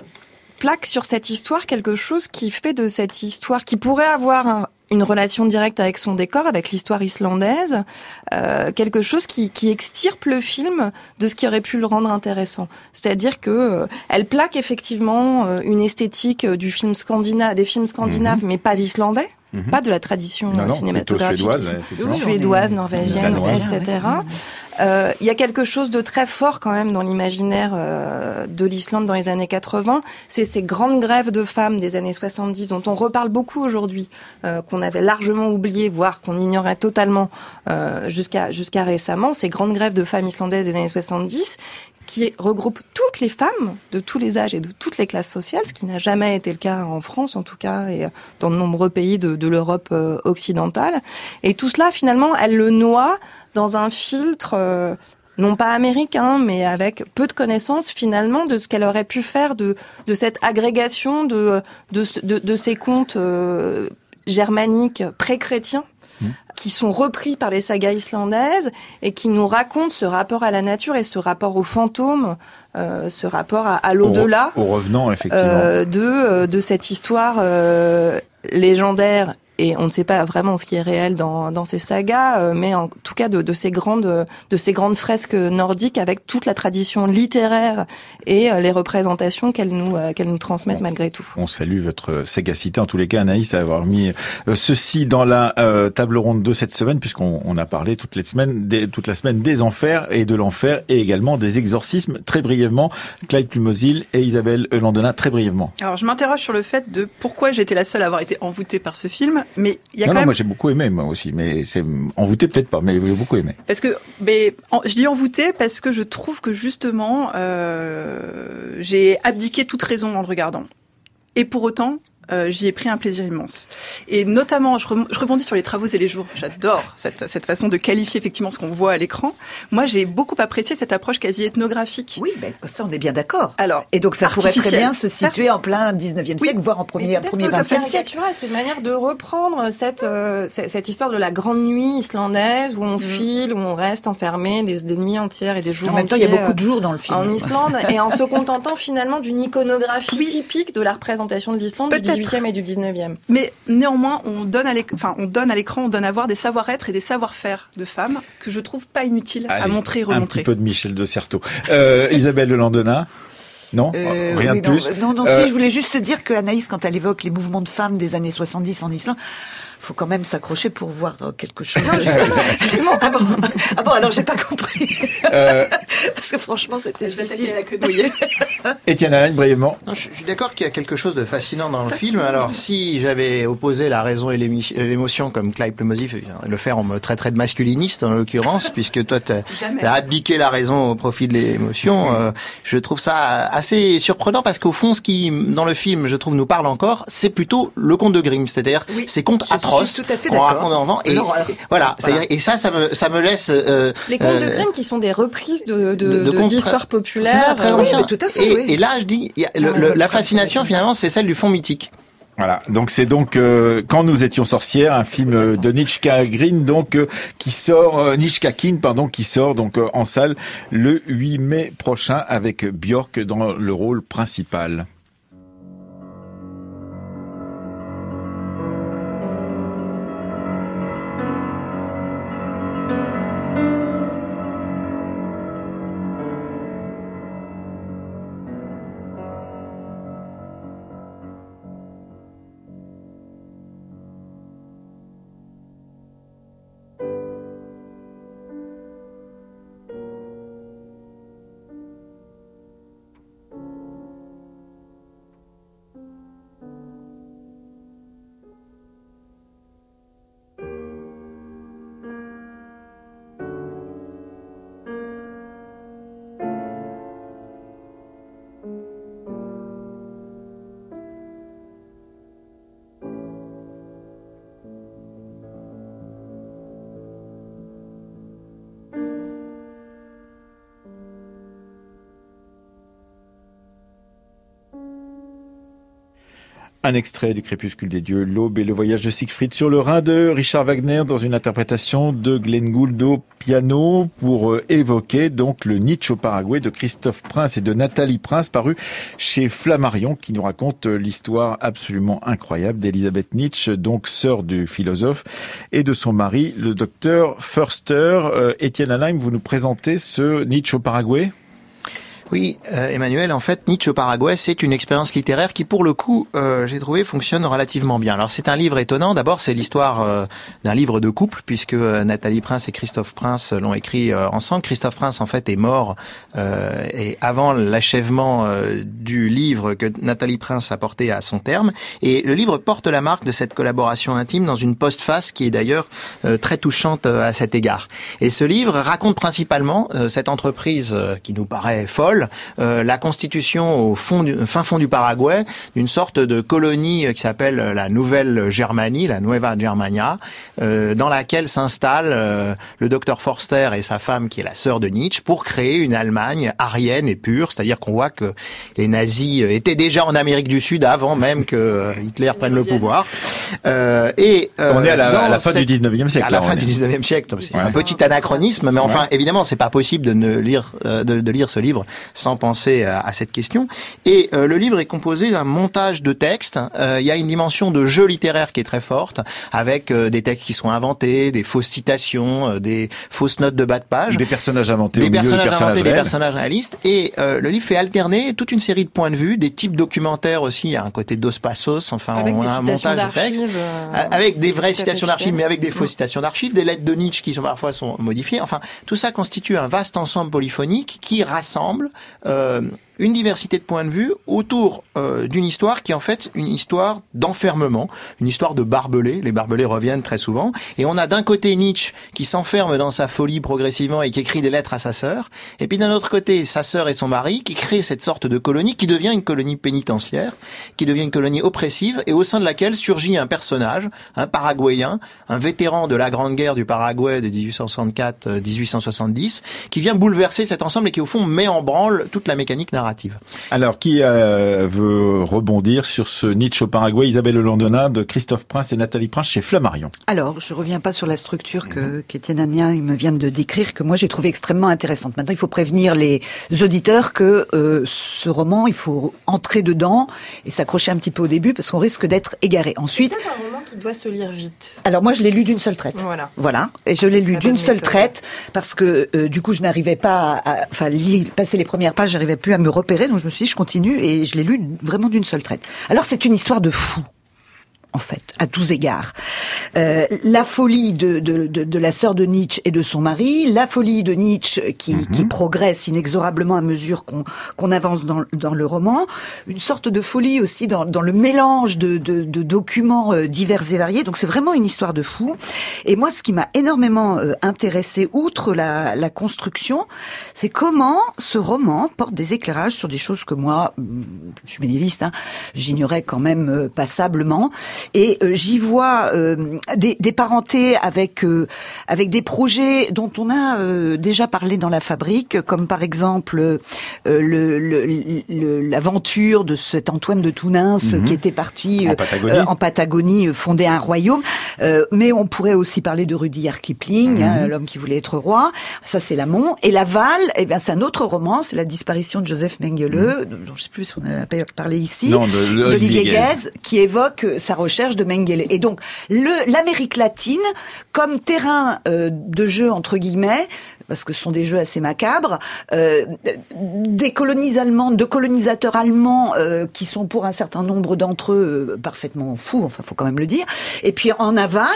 plaque sur cette histoire quelque chose qui fait de cette histoire, qui pourrait avoir un- une relation directe avec son décor, avec l'histoire islandaise, euh, quelque chose qui, qui extirpe le film de ce qui aurait pu le rendre intéressant. C'est-à-dire que euh, elle plaque effectivement euh, une esthétique euh, du film scandinave, des films scandinaves, mais pas islandais. Mhm. Pas de la tradition Non, cinématographique suédoise, suédoise, norvégienne, Danoise. etc. Euh, Il y a quelque chose de très fort quand même dans l'imaginaire euh, de l'Islande dans les années 80. C'est ces grandes grèves de femmes des années 70 dont on reparle beaucoup aujourd'hui, euh, qu'on avait largement oublié, voire qu'on ignorait totalement euh, jusqu'à jusqu'à récemment. Ces grandes grèves de femmes islandaises des années 70 qui regroupent toutes les femmes de tous les âges et de toutes les classes sociales, ce qui n'a jamais été le cas en France en tout cas et dans de nombreux pays de, l'Europe euh, occidentale. Et tout cela finalement, elle le noie dans un filtre euh, non pas américain, mais avec peu de connaissances finalement de ce qu'elle aurait pu faire de, de cette agrégation de, de, de ces contes euh, germaniques pré-chrétiens qui sont repris par les sagas islandaises et qui nous racontent ce rapport à la nature et ce rapport aux fantômes, euh, ce rapport à, à l'au-delà Au, revenant, effectivement. euh, de euh, de cette histoire légendaire et on ne sait pas vraiment ce qui est réel dans, dans ces sagas, euh, mais en tout cas de, de ces grandes de ces grandes fresques nordiques avec toute la tradition littéraire et euh, les représentations qu'elles nous euh, qu'elles nous transmettent malgré tout. On salue votre sagacité, en tous les cas, Anaïs, à avoir mis ceci dans la euh, table ronde de cette semaine, puisqu'on on a parlé toutes les semaines, des, toute la semaine des enfers et de l'enfer, et également des exorcismes, très brièvement. Clyde Plumosil et Isabelle Landona, très brièvement. Alors, je m'interroge sur le fait de pourquoi j'étais la seule à avoir été envoûtée par ce film, mais il y a non, quand non, même moi j'ai beaucoup aimé, moi aussi, mais c'est envoûté peut-être pas, mais j'ai beaucoup aimé. Parce que, mais, en- je dis envoûté parce que je trouve que justement, euh, j'ai abdiqué toute raison en le regardant. Et pour autant, euh, j'y ai pris un plaisir immense. Et notamment, je, rem- je rebondis sur les travaux et les jours. J'adore cette, cette façon de qualifier effectivement ce qu'on voit à l'écran. Moi, j'ai beaucoup apprécié cette approche quasi ethnographique. Oui, ben, ça, on est bien d'accord. Alors, Et donc, ça pourrait très bien se situer en plein 19e siècle, voire en premier, premier 20e siècle. c'est une manière de reprendre cette, euh, cette cette histoire de la grande nuit islandaise où on file, où on reste enfermé des, des nuits entières et des jours En même temps, il y a entiers, beaucoup de jours dans le euh, film. En Islande et en se contentant finalement d'une iconographie Oui. typique de la représentation de l'Islande. 18e et du 19e. Mais néanmoins, on donne à l'éc- enfin, on donne à l'écran, on donne à voir des savoir-être et des savoir-faire de femmes que je trouve pas inutiles à montrer et Un petit remontrer. peu de Michel de Certeau. Euh, Isabelle Landona Non Euh, Rien oui, de non, plus Non, non, Euh, si, je voulais juste dire que Anaïs, quand elle évoque les mouvements de femmes des années 70 en Islande, faut quand même s'accrocher pour voir euh, quelque chose. Justement, Ah bon, ah bon alors j'ai pas compris. euh, Parce que franchement, c'était Je vais difficile. attaquer la quenouille. Étienne Alain, brièvement. Non, je, je suis d'accord qu'il y a quelque chose de fascinant dans le film. Alors, si j'avais opposé la raison et euh, l'émotion comme Clive Plemosif, le faire, on me traiterait de masculiniste en l'occurrence, puisque toi, t'as Jamais. as abdiqué la raison au profit de l'émotion. Euh, je trouve ça assez surprenant parce qu'au fond, ce qui, dans le film, je trouve, nous parle encore, c'est plutôt le conte de Grimm, c'est-à-dire Oui, ces contes suis atroces tout à fait qu'on d'accord. raconte enfant. Et L'horreur. voilà, c'est-à-dire- et ça, ça me, ça me laisse. euh, les contes de euh, Grimm qui sont des reprises de, d'histoires populaires. ça, très euh, ancien. mais tout à fait, et, oui. et là, je dis, il y a le- Jean-Paul le- la fascination finalement, c'est celle du fond mythique. Voilà, donc c'est donc euh, quand nous étions sorcières, un film de Nitschka Green, donc euh, qui sort euh, Nitschka Kin, pardon, qui sort donc euh, en salle le 8 mai prochain avec Björk dans le rôle principal. Un extrait du Crépuscule des dieux, l'aube et le voyage de Siegfried sur le Rhin de Richard Wagner dans une interprétation de Glenn Gould au piano pour euh, évoquer donc le Nietzsche au Paraguay de Christophe Prince et de Nathalie Prince paru chez Flammarion qui nous raconte euh, l'histoire absolument incroyable d'Elisabeth Nietzsche, donc sœur du philosophe et de son mari, le docteur Förster. Euh, Étienne Alain, vous nous présentez ce Nietzsche au Paraguay? Oui, euh, Emmanuel, en fait, Nietzsche au Paraguay, c'est une expérience littéraire qui, pour le coup, euh, j'ai trouvé, fonctionne relativement bien. Alors, c'est un livre étonnant. D'abord, c'est l'histoire euh, d'un livre de couple, puisque euh, Nathalie Prince et Christophe Prince l'ont écrit euh, ensemble. Christophe Prince, en fait, est mort euh, et avant l'achèvement du livre que Nathalie Prince a porté à son terme. Et le livre porte la marque de cette collaboration intime dans une postface qui est d'ailleurs très touchante à cet égard. Et ce livre raconte principalement cette entreprise qui nous paraît folle, euh, la constitution au fond du, fin fond du Paraguay d'une sorte de colonie euh, qui s'appelle euh, la Nouvelle Germanie, la Nueva Germania, euh, dans laquelle s'installe euh, le docteur Forster et sa femme qui est la sœur de Nietzsche pour créer une Allemagne arienne et pure, c'est-à-dire qu'on voit que les nazis étaient déjà en Amérique du Sud avant même que Hitler prenne le pouvoir. Euh, et euh, On est à la, à dans la fin cette- du 19e siècle. à la là, fin du est. 19e siècle. C'est Ouais. un petit anachronisme, mais enfin, Ouais. évidemment, c'est pas possible de ne lire euh, de, de lire ce livre sans penser à, à cette question. Et euh, le livre est composé d'un montage de textes. Euh, Il y a une dimension de jeu littéraire qui est très forte, avec euh, des textes qui sont inventés, des fausses citations, euh, des fausses notes de bas de page Des personnages inventés des au personnages des personnages inventés, des personnages réalistes. Et euh, le livre fait alterner toute une série de points de vue, des types documentaires aussi. Il y a un côté dos passos, enfin, Avec on a un montage de textes. d'archives. euh, Avec des vraies citations d'archives, mais avec des fausses citations d'archives, des lettres de Nietzsche qui sont parfois sont modifiées. Enfin, tout ça constitue un vaste ensemble polyphonique qui rassemble euh, une diversité de points de vue autour euh, d'une histoire qui est en fait une histoire d'enfermement, une histoire de barbelés. Les barbelés reviennent très souvent. Et on a d'un côté Nietzsche qui s'enferme dans sa folie progressivement et qui écrit des lettres à sa sœur. Et puis d'un autre côté, sa sœur et son mari qui créent cette sorte de colonie qui devient une colonie pénitentiaire, qui devient une colonie oppressive et au sein de laquelle surgit un personnage, un Paraguayen, un vétéran de la Grande Guerre du Paraguay de 1864-1870, qui vient bouleverser cet ensemble et qui au fond met en branle toute la mécanique narrative. Alors, qui euh, veut rebondir sur ce Nietzsche au Paraguay, Isabelle Landona de Christophe Prince et Nathalie Prince chez Flammarion Alors, je reviens pas sur la structure que qu'Étienne Ania me vient de décrire, que moi j'ai trouvé extrêmement intéressante. Maintenant, il faut prévenir les auditeurs que euh, ce roman, il faut entrer dedans et s'accrocher un petit peu au début parce qu'on risque d'être égaré. Ensuite, C'est un roman qui doit se lire vite. alors moi je l'ai lu d'une seule traite. Voilà. Voilà, et je l'ai lu d'une seule méthode. traite parce que euh, du coup je n'arrivais pas, à, enfin passer les premières pages, j'arrivais plus à me repérer, donc je me suis dit je continue et je l'ai lu vraiment d'une seule traite. Alors c'est une histoire de fou. En fait, à tous égards, Euh, la folie de, de, de, de la sœur de Nietzsche et de son mari, la folie de Nietzsche qui, qui progresse inexorablement à mesure qu'on qu'on avance dans, dans le roman, une sorte de folie aussi dans, dans le mélange de, de, de documents euh, divers et variés. Donc c'est vraiment une histoire de fou. Et moi, ce qui m'a énormément euh, intéressé, outre la, la construction, c'est comment ce roman porte des éclairages sur des choses que moi, hum, je suis médiéviste, hein, j'ignorais quand même euh, passablement. Et euh, j'y vois euh, des, des, parentés avec avec des projets dont on a déjà parlé dans la fabrique, comme par exemple l'aventure le, de cet Antoine de Tounins mhm. qui était parti en Patagonie, en Patagonie fonder un royaume. mais on pourrait aussi parler de Rudyard Kipling, hein, mhm. l'homme qui voulait être roi. Ça c'est l'amont. Et l'aval, eh bien c'est un autre roman, c'est la disparition de Joseph Mengele, mhm. dont je sais plus si on a parlé ici, d'Olivier Guez, qui évoque sa recherche de Mengele. Et donc l'Amérique latine comme terrain euh, de jeu entre guillemets parce que ce sont des jeux assez macabres, euh, des colonies allemandes, de colonisateurs allemands euh, qui sont pour un certain nombre d'entre eux euh, parfaitement fous, enfin faut quand même le dire, et puis en aval,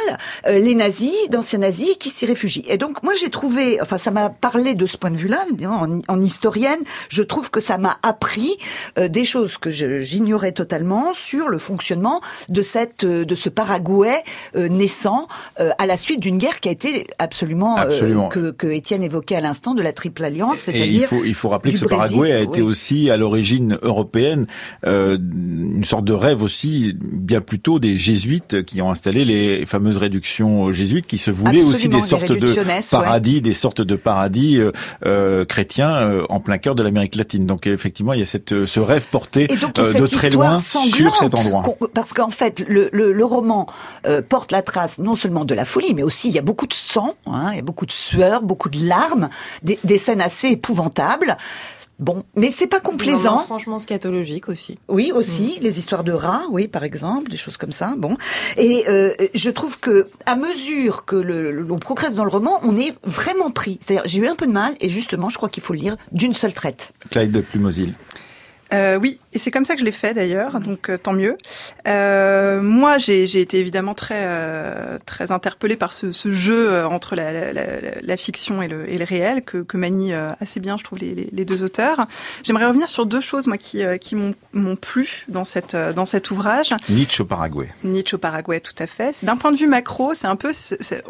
euh, les nazis, d'anciens nazis qui s'y réfugient. Et donc moi j'ai trouvé, enfin ça m'a parlé de ce point de vue-là, en, en, historienne, je trouve que ça m'a appris euh, des choses que j'ignorais totalement sur le fonctionnement de cette de ce Paraguay naissant à la suite d'une guerre qui a été absolument, absolument. que, que Étienne évoqué à l'instant de la Triple Alliance, c'est-à-dire il faut, il faut rappeler que ce Paraguay a été aussi à l'origine européenne euh, une sorte de rêve aussi bien plus tôt des jésuites qui ont installé les fameuses réductions jésuites qui se voulaient aussi des sortes de paradis, des sortes de paradis euh, euh chrétiens en plein cœur de l'Amérique latine. Donc effectivement, il y a cette, ce rêve porté de très loin sur cet endroit. Parce qu'en fait, le, le, le roman porte la trace non seulement de la folie, mais aussi il y a beaucoup de sang, hein, il y a beaucoup de sueur, beaucoup de larmes, des, scènes assez épouvantables. Bon, mais c'est pas complaisant. franchement scatologique aussi. Oui, aussi mm. les histoires de rats, oui, par exemple, des choses comme ça. Bon, et euh, je trouve que à mesure que l'on progresse dans le roman, on est vraiment pris. C'est-à-dire, j'ai eu un peu de mal, et justement, je crois qu'il faut le lire d'une seule traite. Clyde de Plumosil. Euh, oui, et c'est comme ça que je l'ai fait d'ailleurs, donc euh, tant mieux. Euh, moi, j'ai été évidemment très euh, très interpellée par ce, ce jeu entre la, la, la, la, fiction et le, et le réel que, que manient assez bien, je trouve, les, les, deux auteurs. J'aimerais revenir sur deux choses, moi, qui, qui m'ont plu dans cette dans cet ouvrage. Nietzsche au Paraguay. Nietzsche au Paraguay, tout à fait. D'un point de vue macro, c'est un peu,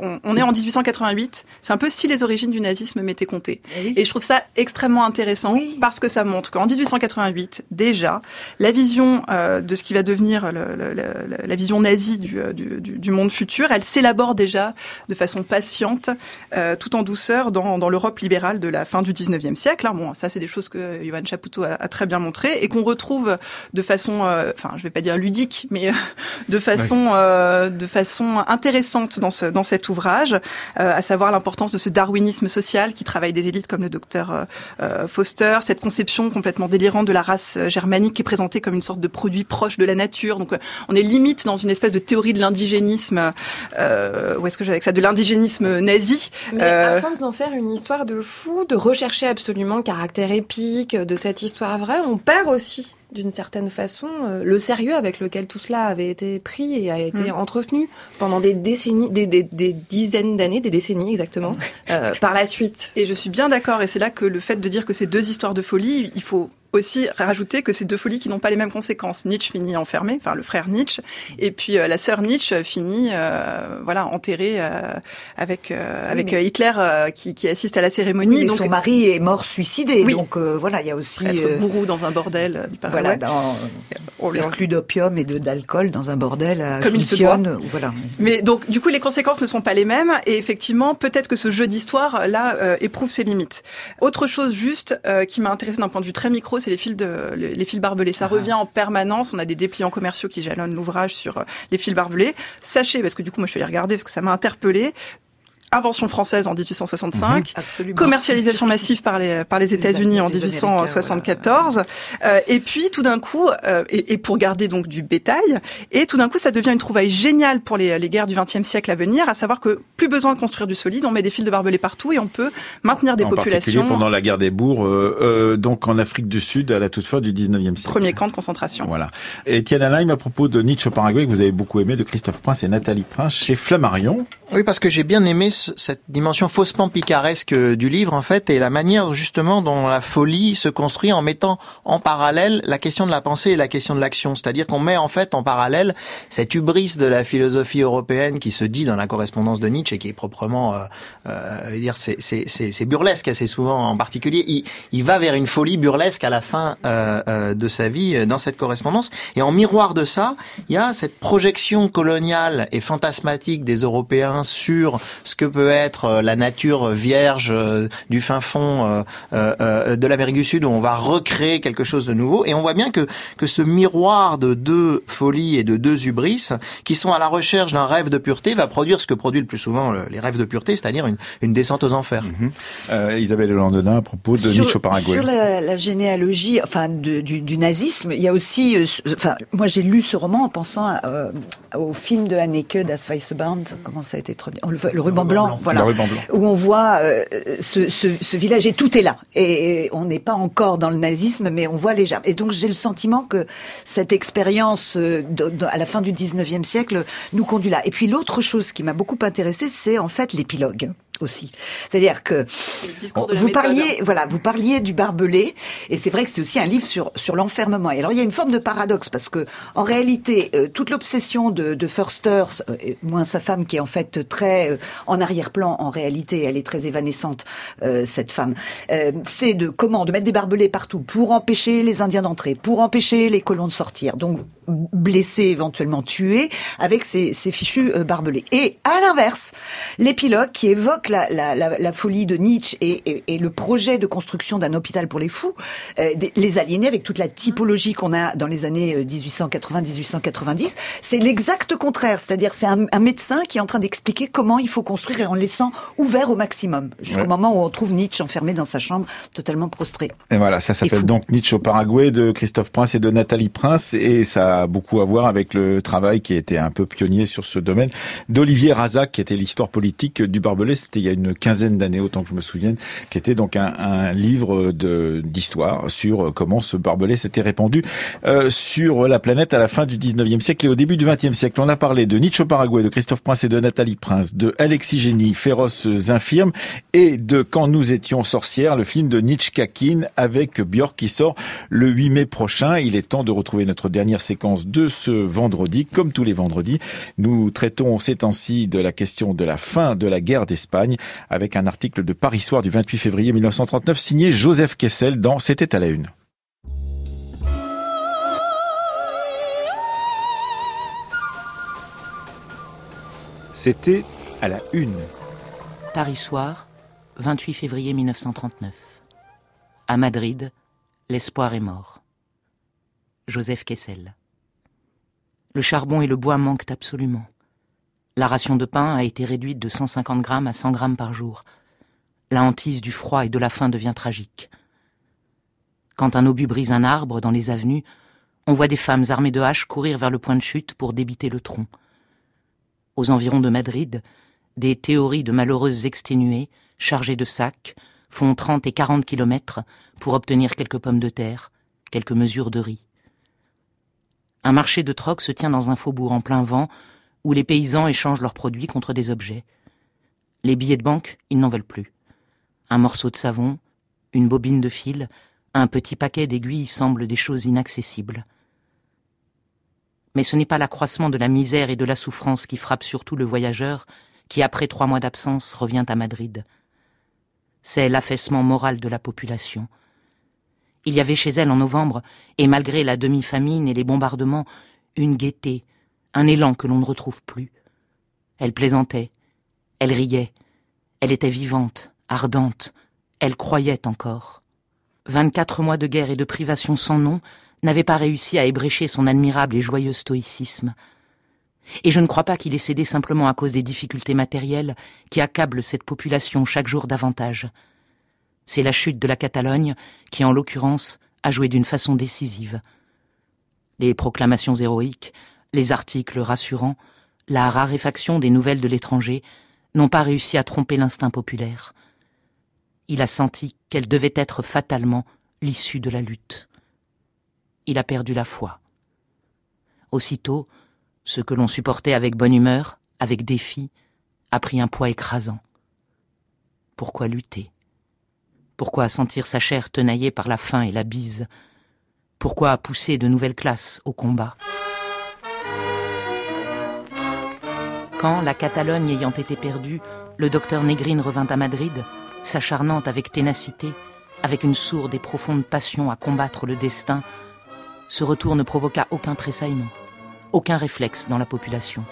on, on, est en 1888, c'est un peu si les origines du nazisme m'étaient comptées. Eh et je trouve ça extrêmement intéressant parce que ça montre qu'en 1888 déjà la vision euh, de ce qui va devenir la vision nazie euh, du, du, du, monde futur. Elle s'élabore déjà de façon patiente, euh, tout en douceur, dans, dans l'Europe libérale de la fin du 19e siècle. Hein. Bon, ça, c'est des choses que Ivan Chapoutot a, a, très bien montré et qu'on retrouve de façon, enfin, je vais pas dire ludique, mais de façon, de façon intéressante dans, ce, dans cet ouvrage, à savoir l'importance de ce darwinisme social qui travaille des élites comme le docteur Foster, cette conception complètement délirante de la race euh, qui est présentée comme une sorte de produit proche de la nature. Donc euh, on est limite dans une espèce de théorie de l'indigénisme, euh, où est-ce que j'avais ça, de l'indigénisme nazi. Mais à force d'en faire une histoire de fou, de rechercher absolument le caractère épique de cette histoire vraie, on perd aussi d'une certaine façon le sérieux avec lequel tout cela avait été pris et a été mm. entretenu pendant des décennies, des, des, des dizaines d'années, des décennies exactement, par la suite. Et je suis bien d'accord, et c'est là que le fait de dire que c'est deux histoires de folie, il faut aussi rajouter que c'est deux folies qui n'ont pas les mêmes conséquences. Nietzsche finit enfermé, enfin le frère Nietzsche, et puis euh, la sœur Nietzsche finit euh, voilà enterrée euh, avec avec Hitler qui, qui, assiste à la cérémonie. donc son mari est mort suicidé, donc voilà il y a aussi être gourou dans un bordel. Voilà, dans, on l'inclut d'opium et de d'alcool dans un bordel à Comme il se doit. Voilà. Mais donc du coup les conséquences ne sont pas les mêmes et effectivement peut-être que ce jeu d'histoire là éprouve ses limites. Autre chose juste qui m'a intéressé d'un point de vue très micro c'est les fils de les fils barbelés. Ça ah. revient en permanence. On a des dépliants commerciaux qui jalonnent l'ouvrage sur euh, les fils barbelés. Sachez, parce que du coup, moi, je suis allée regarder parce que ça m'a interpellé invention française en 1865, mhm. commercialisation massive par les par les États-Unis en 1874, euh, et puis tout d'un coup, euh, et, et, pour garder donc du bétail, et tout d'un coup ça devient une trouvaille géniale pour les, les guerres du XXe siècle à venir, à savoir que plus besoin de construire du solide, on met des fils de barbelés partout et on peut maintenir des en populations. pendant la guerre des bourgs, euh, euh, donc en Afrique du Sud à la toute fin du 19e siècle. Premier camp de concentration. Voilà. Et Etienne Alain, à propos de Nietzsche au Paraguay que vous avez beaucoup aimé de Christophe Prince et Nathalie Prince chez Flammarion. Oui, parce que j'ai bien aimé ce cette dimension faussement picaresque du livre, en fait, et la manière justement dont la folie se construit en mettant en parallèle la question de la pensée et la question de l'action. C'est-à-dire qu'on met en fait en parallèle cette hubris de la philosophie européenne qui se dit dans la correspondance de Nietzsche et qui est proprement, euh, euh, dire, c'est burlesque assez souvent en particulier. Il, va vers une folie burlesque à la fin euh, euh de sa vie euh, dans cette correspondance. Et en miroir de ça, il y a cette projection coloniale et fantasmatique des Européens sur ce que peut être la nature vierge du fin fond de l'Amérique du Sud où on va recréer quelque chose de nouveau. Et on voit bien que, que ce miroir de deux folies et de deux hubris qui sont à la recherche d'un rêve de pureté va produire ce que produit le plus souvent les rêves de pureté, c'est-à-dire une, une, descente aux enfers. Mhm. Euh, Isabelle à propos de Nietzsche au Paraguay. Sur la, la généalogie, enfin du, du, nazisme, il y a aussi, euh, enfin moi j'ai lu ce roman en pensant euh, au film de Haneke, Das Band, comment ça a été traduit, le, le, ruban blanc, voilà, blanc. où on voit ce, ce, ce, village et tout est là, et, on n'est pas encore dans le nazisme, mais on voit les germes. Et donc j'ai le sentiment que cette expérience à la fin du 19e siècle nous conduit là. Et puis l'autre chose qui m'a beaucoup intéressée, c'est en fait l'épilogue aussi. C'est-à-dire que vous parliez, voilà, vous parliez du barbelé, et c'est vrai que c'est aussi un livre sur sur l'enfermement. Et alors il y a une forme de paradoxe parce que en réalité, euh, toute l'obsession de, de Förster, euh, moins sa femme qui est en fait très euh, en arrière-plan, en réalité, elle est très évanescente cette femme, c'est de comment de mettre des barbelés partout pour empêcher les Indiens d'entrer, pour empêcher les colons de sortir. Donc blessés, éventuellement tués, avec ces, ces fichus barbelés. Et à l'inverse, l'épilogue qui évoque la, la, la, folie de Nietzsche et, et, le projet de construction d'un hôpital pour les fous, euh, les aliéner avec toute la typologie qu'on a dans les années 1880-1890, euh, c'est l'exact contraire. C'est-à-dire c'est un, un, médecin qui est en train d'expliquer comment il faut construire et en laissant ouvert au maximum, jusqu'au moment où on trouve Nietzsche enfermé dans sa chambre, totalement prostré. Et voilà, ça s'appelle donc Nietzsche au Paraguay de Christophe Prince et de Nathalie Prince, et ça a beaucoup à voir avec le travail qui était un peu pionnier sur ce domaine d'Olivier Razac, qui était l'histoire politique du barbelé il y a une quinzaine d'années, autant que je me souvienne, qui était donc un, livre d'histoire sur comment ce barbelé s'était répandu euh, sur la planète à la fin du 19e siècle et au début du 20e siècle. On a parlé de Nietzsche au Paraguay, de Christophe Prince et de Nathalie Prince, de Alexis Génie, Féroces infirmes, et de Quand nous étions sorcières, le film de Nietzsche Kakin avec Björk qui sort le 8 mai prochain. Il est temps de retrouver notre dernière séquence de ce vendredi. Comme tous les vendredis, nous traitons ces temps-ci de la question de la fin de la guerre d'Espagne avec un article de Paris Soir du 28 février 1939 signé Joseph Kessel dans C'était à la une. C'était à la une. Paris Soir, 28 février 1939. À Madrid, l'espoir est mort. Joseph Kessel. Le charbon et le bois manquent absolument. La ration de pain a été réduite de 150 grammes à 100 grammes par jour. La hantise du froid et de la faim devient tragique. Quand un obus brise un arbre dans les avenues, on voit des femmes armées de haches courir vers le point de chute pour débiter le tronc. Aux environs de Madrid, des théories de malheureuses exténuées, chargées de sacs, font 30 et 40 kilomètres pour obtenir quelques pommes de terre, quelques mesures de riz. Un marché de troc se tient dans un faubourg en plein vent où les paysans échangent leurs produits contre des objets. Les billets de banque, ils n'en veulent plus. Un morceau de savon, une bobine de fil, un petit paquet d'aiguilles semblent des choses inaccessibles. Mais ce n'est pas l'accroissement de la misère et de la souffrance qui frappe surtout le voyageur qui, après trois mois d'absence, revient à Madrid. C'est l'affaissement moral de la population. Il y avait chez elle en novembre, et malgré la demi-famine et les bombardements, une gaieté, un élan que l'on ne retrouve plus. Elle plaisantait, elle riait, elle était vivante, ardente, elle croyait encore. Vingt-quatre mois de guerre et de privation sans nom n'avaient pas réussi à ébrécher son admirable et joyeux stoïcisme. Et je ne crois pas qu'il ait cédé simplement à cause des difficultés matérielles qui accablent cette population chaque jour davantage. C'est la chute de la Catalogne qui, en l'occurrence, a joué d'une façon décisive. Les proclamations héroïques, les articles rassurants, la raréfaction des nouvelles de l'étranger n'ont pas réussi à tromper l'instinct populaire. Il a senti qu'elle devait être fatalement l'issue de la lutte. Il a perdu la foi. Aussitôt, ce que l'on supportait avec bonne humeur, avec défi, a pris un poids écrasant. Pourquoi lutter? Pourquoi sentir sa chair tenaillée par la faim et la bise? Pourquoi pousser de nouvelles classes au combat? Quand, la Catalogne ayant été perdue, le docteur Négrine revint à Madrid, s'acharnant avec ténacité, avec une sourde et profonde passion à combattre le destin, ce retour ne provoqua aucun tressaillement, aucun réflexe dans la population.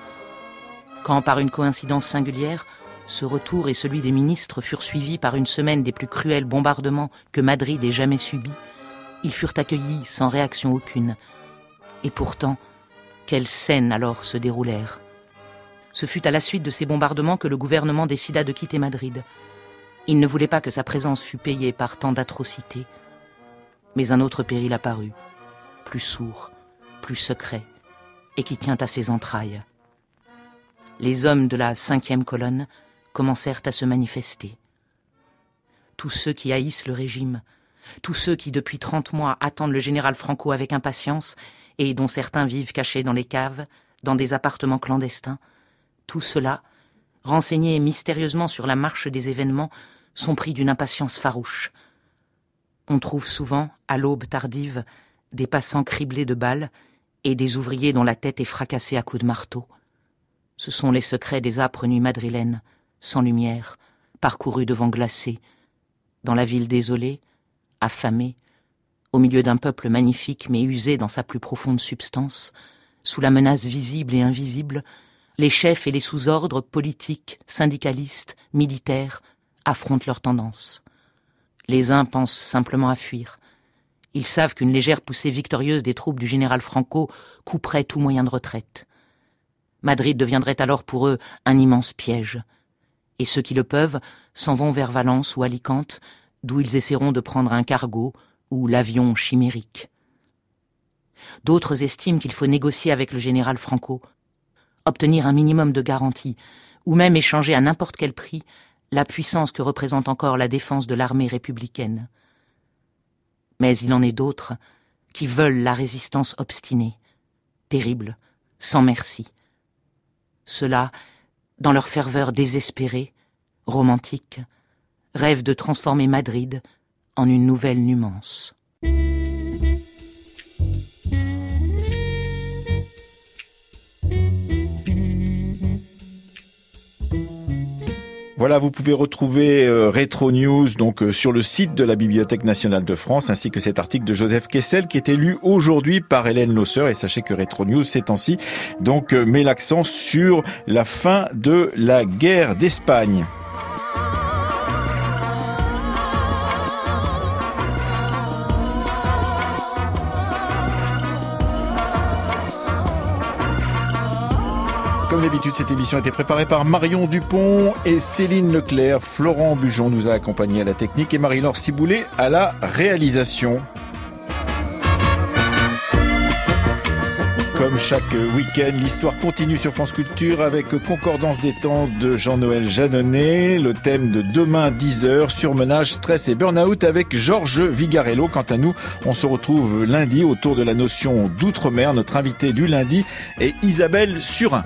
Quand, par une coïncidence singulière, ce retour et celui des ministres furent suivis par une semaine des plus cruels bombardements que Madrid ait jamais subis, ils furent accueillis sans réaction aucune. Et pourtant, quelles scènes alors se déroulèrent Ce fut à la suite de ces bombardements que le gouvernement décida de quitter Madrid. Il ne voulait pas que sa présence fût payée par tant d'atrocités. Mais un autre péril apparut, plus sourd, plus secret, et qui tient à ses entrailles. Les hommes de la cinquième colonne commencèrent à se manifester. Tous ceux qui haïssent le régime, tous ceux qui depuis trente mois attendent le général Franco avec impatience et dont certains vivent cachés dans les caves, dans des appartements clandestins, tout cela, renseignés mystérieusement sur la marche des événements, sont pris d'une impatience farouche. On trouve souvent, à l'aube tardive, des passants criblés de balles et des ouvriers dont la tête est fracassée à coups de marteau. Ce sont les secrets des âpres nuits madrilènes, sans lumière, parcourus de vents glacés, dans la ville désolée, affamée, au milieu d'un peuple magnifique mais usé dans sa plus profonde substance, sous la menace visible et invisible, les chefs et les sous-ordres politiques, syndicalistes, militaires affrontent leurs tendances. Les uns pensent simplement à fuir. Ils savent qu'une légère poussée victorieuse des troupes du général Franco couperait tout moyen de retraite. Madrid deviendrait alors pour eux un immense piège. Et ceux qui le peuvent s'en vont vers Valence ou Alicante, d'où ils essaieront de prendre un cargo ou l'avion chimérique. D'autres estiment qu'il faut négocier avec le général Franco, obtenir un minimum de garantie, ou même échanger à n'importe quel prix la puissance que représente encore la défense de l'armée républicaine. Mais il en est d'autres qui veulent la résistance obstinée, terrible, sans merci. Ceux-là, dans leur ferveur désespérée, romantique, rêvent de transformer Madrid en une nouvelle Numance. Voilà, vous pouvez retrouver euh, Retro News donc euh, sur le site de la Bibliothèque nationale de France ainsi que cet article de Joseph Kessel qui est lu aujourd'hui par Hélène Losseur et sachez que Retro News ces temps-ci donc euh, met l'accent sur la fin de la guerre d'Espagne. Comme d'habitude, cette émission a été préparée par Marion Dupont et Céline Leclerc. Florent Bujon nous a accompagnés à la technique et Marie-Laure Ciboulet à la réalisation. Comme chaque week-end, l'histoire continue sur France Culture avec Concordance des temps de Jean-Noël Jeannonnet, le thème de demain 10h, surmenage, stress et burn-out avec Georges Vigarello. Quant à nous, on se retrouve lundi autour de la notion d'outre-mer. Notre invité du lundi est Isabelle Surin.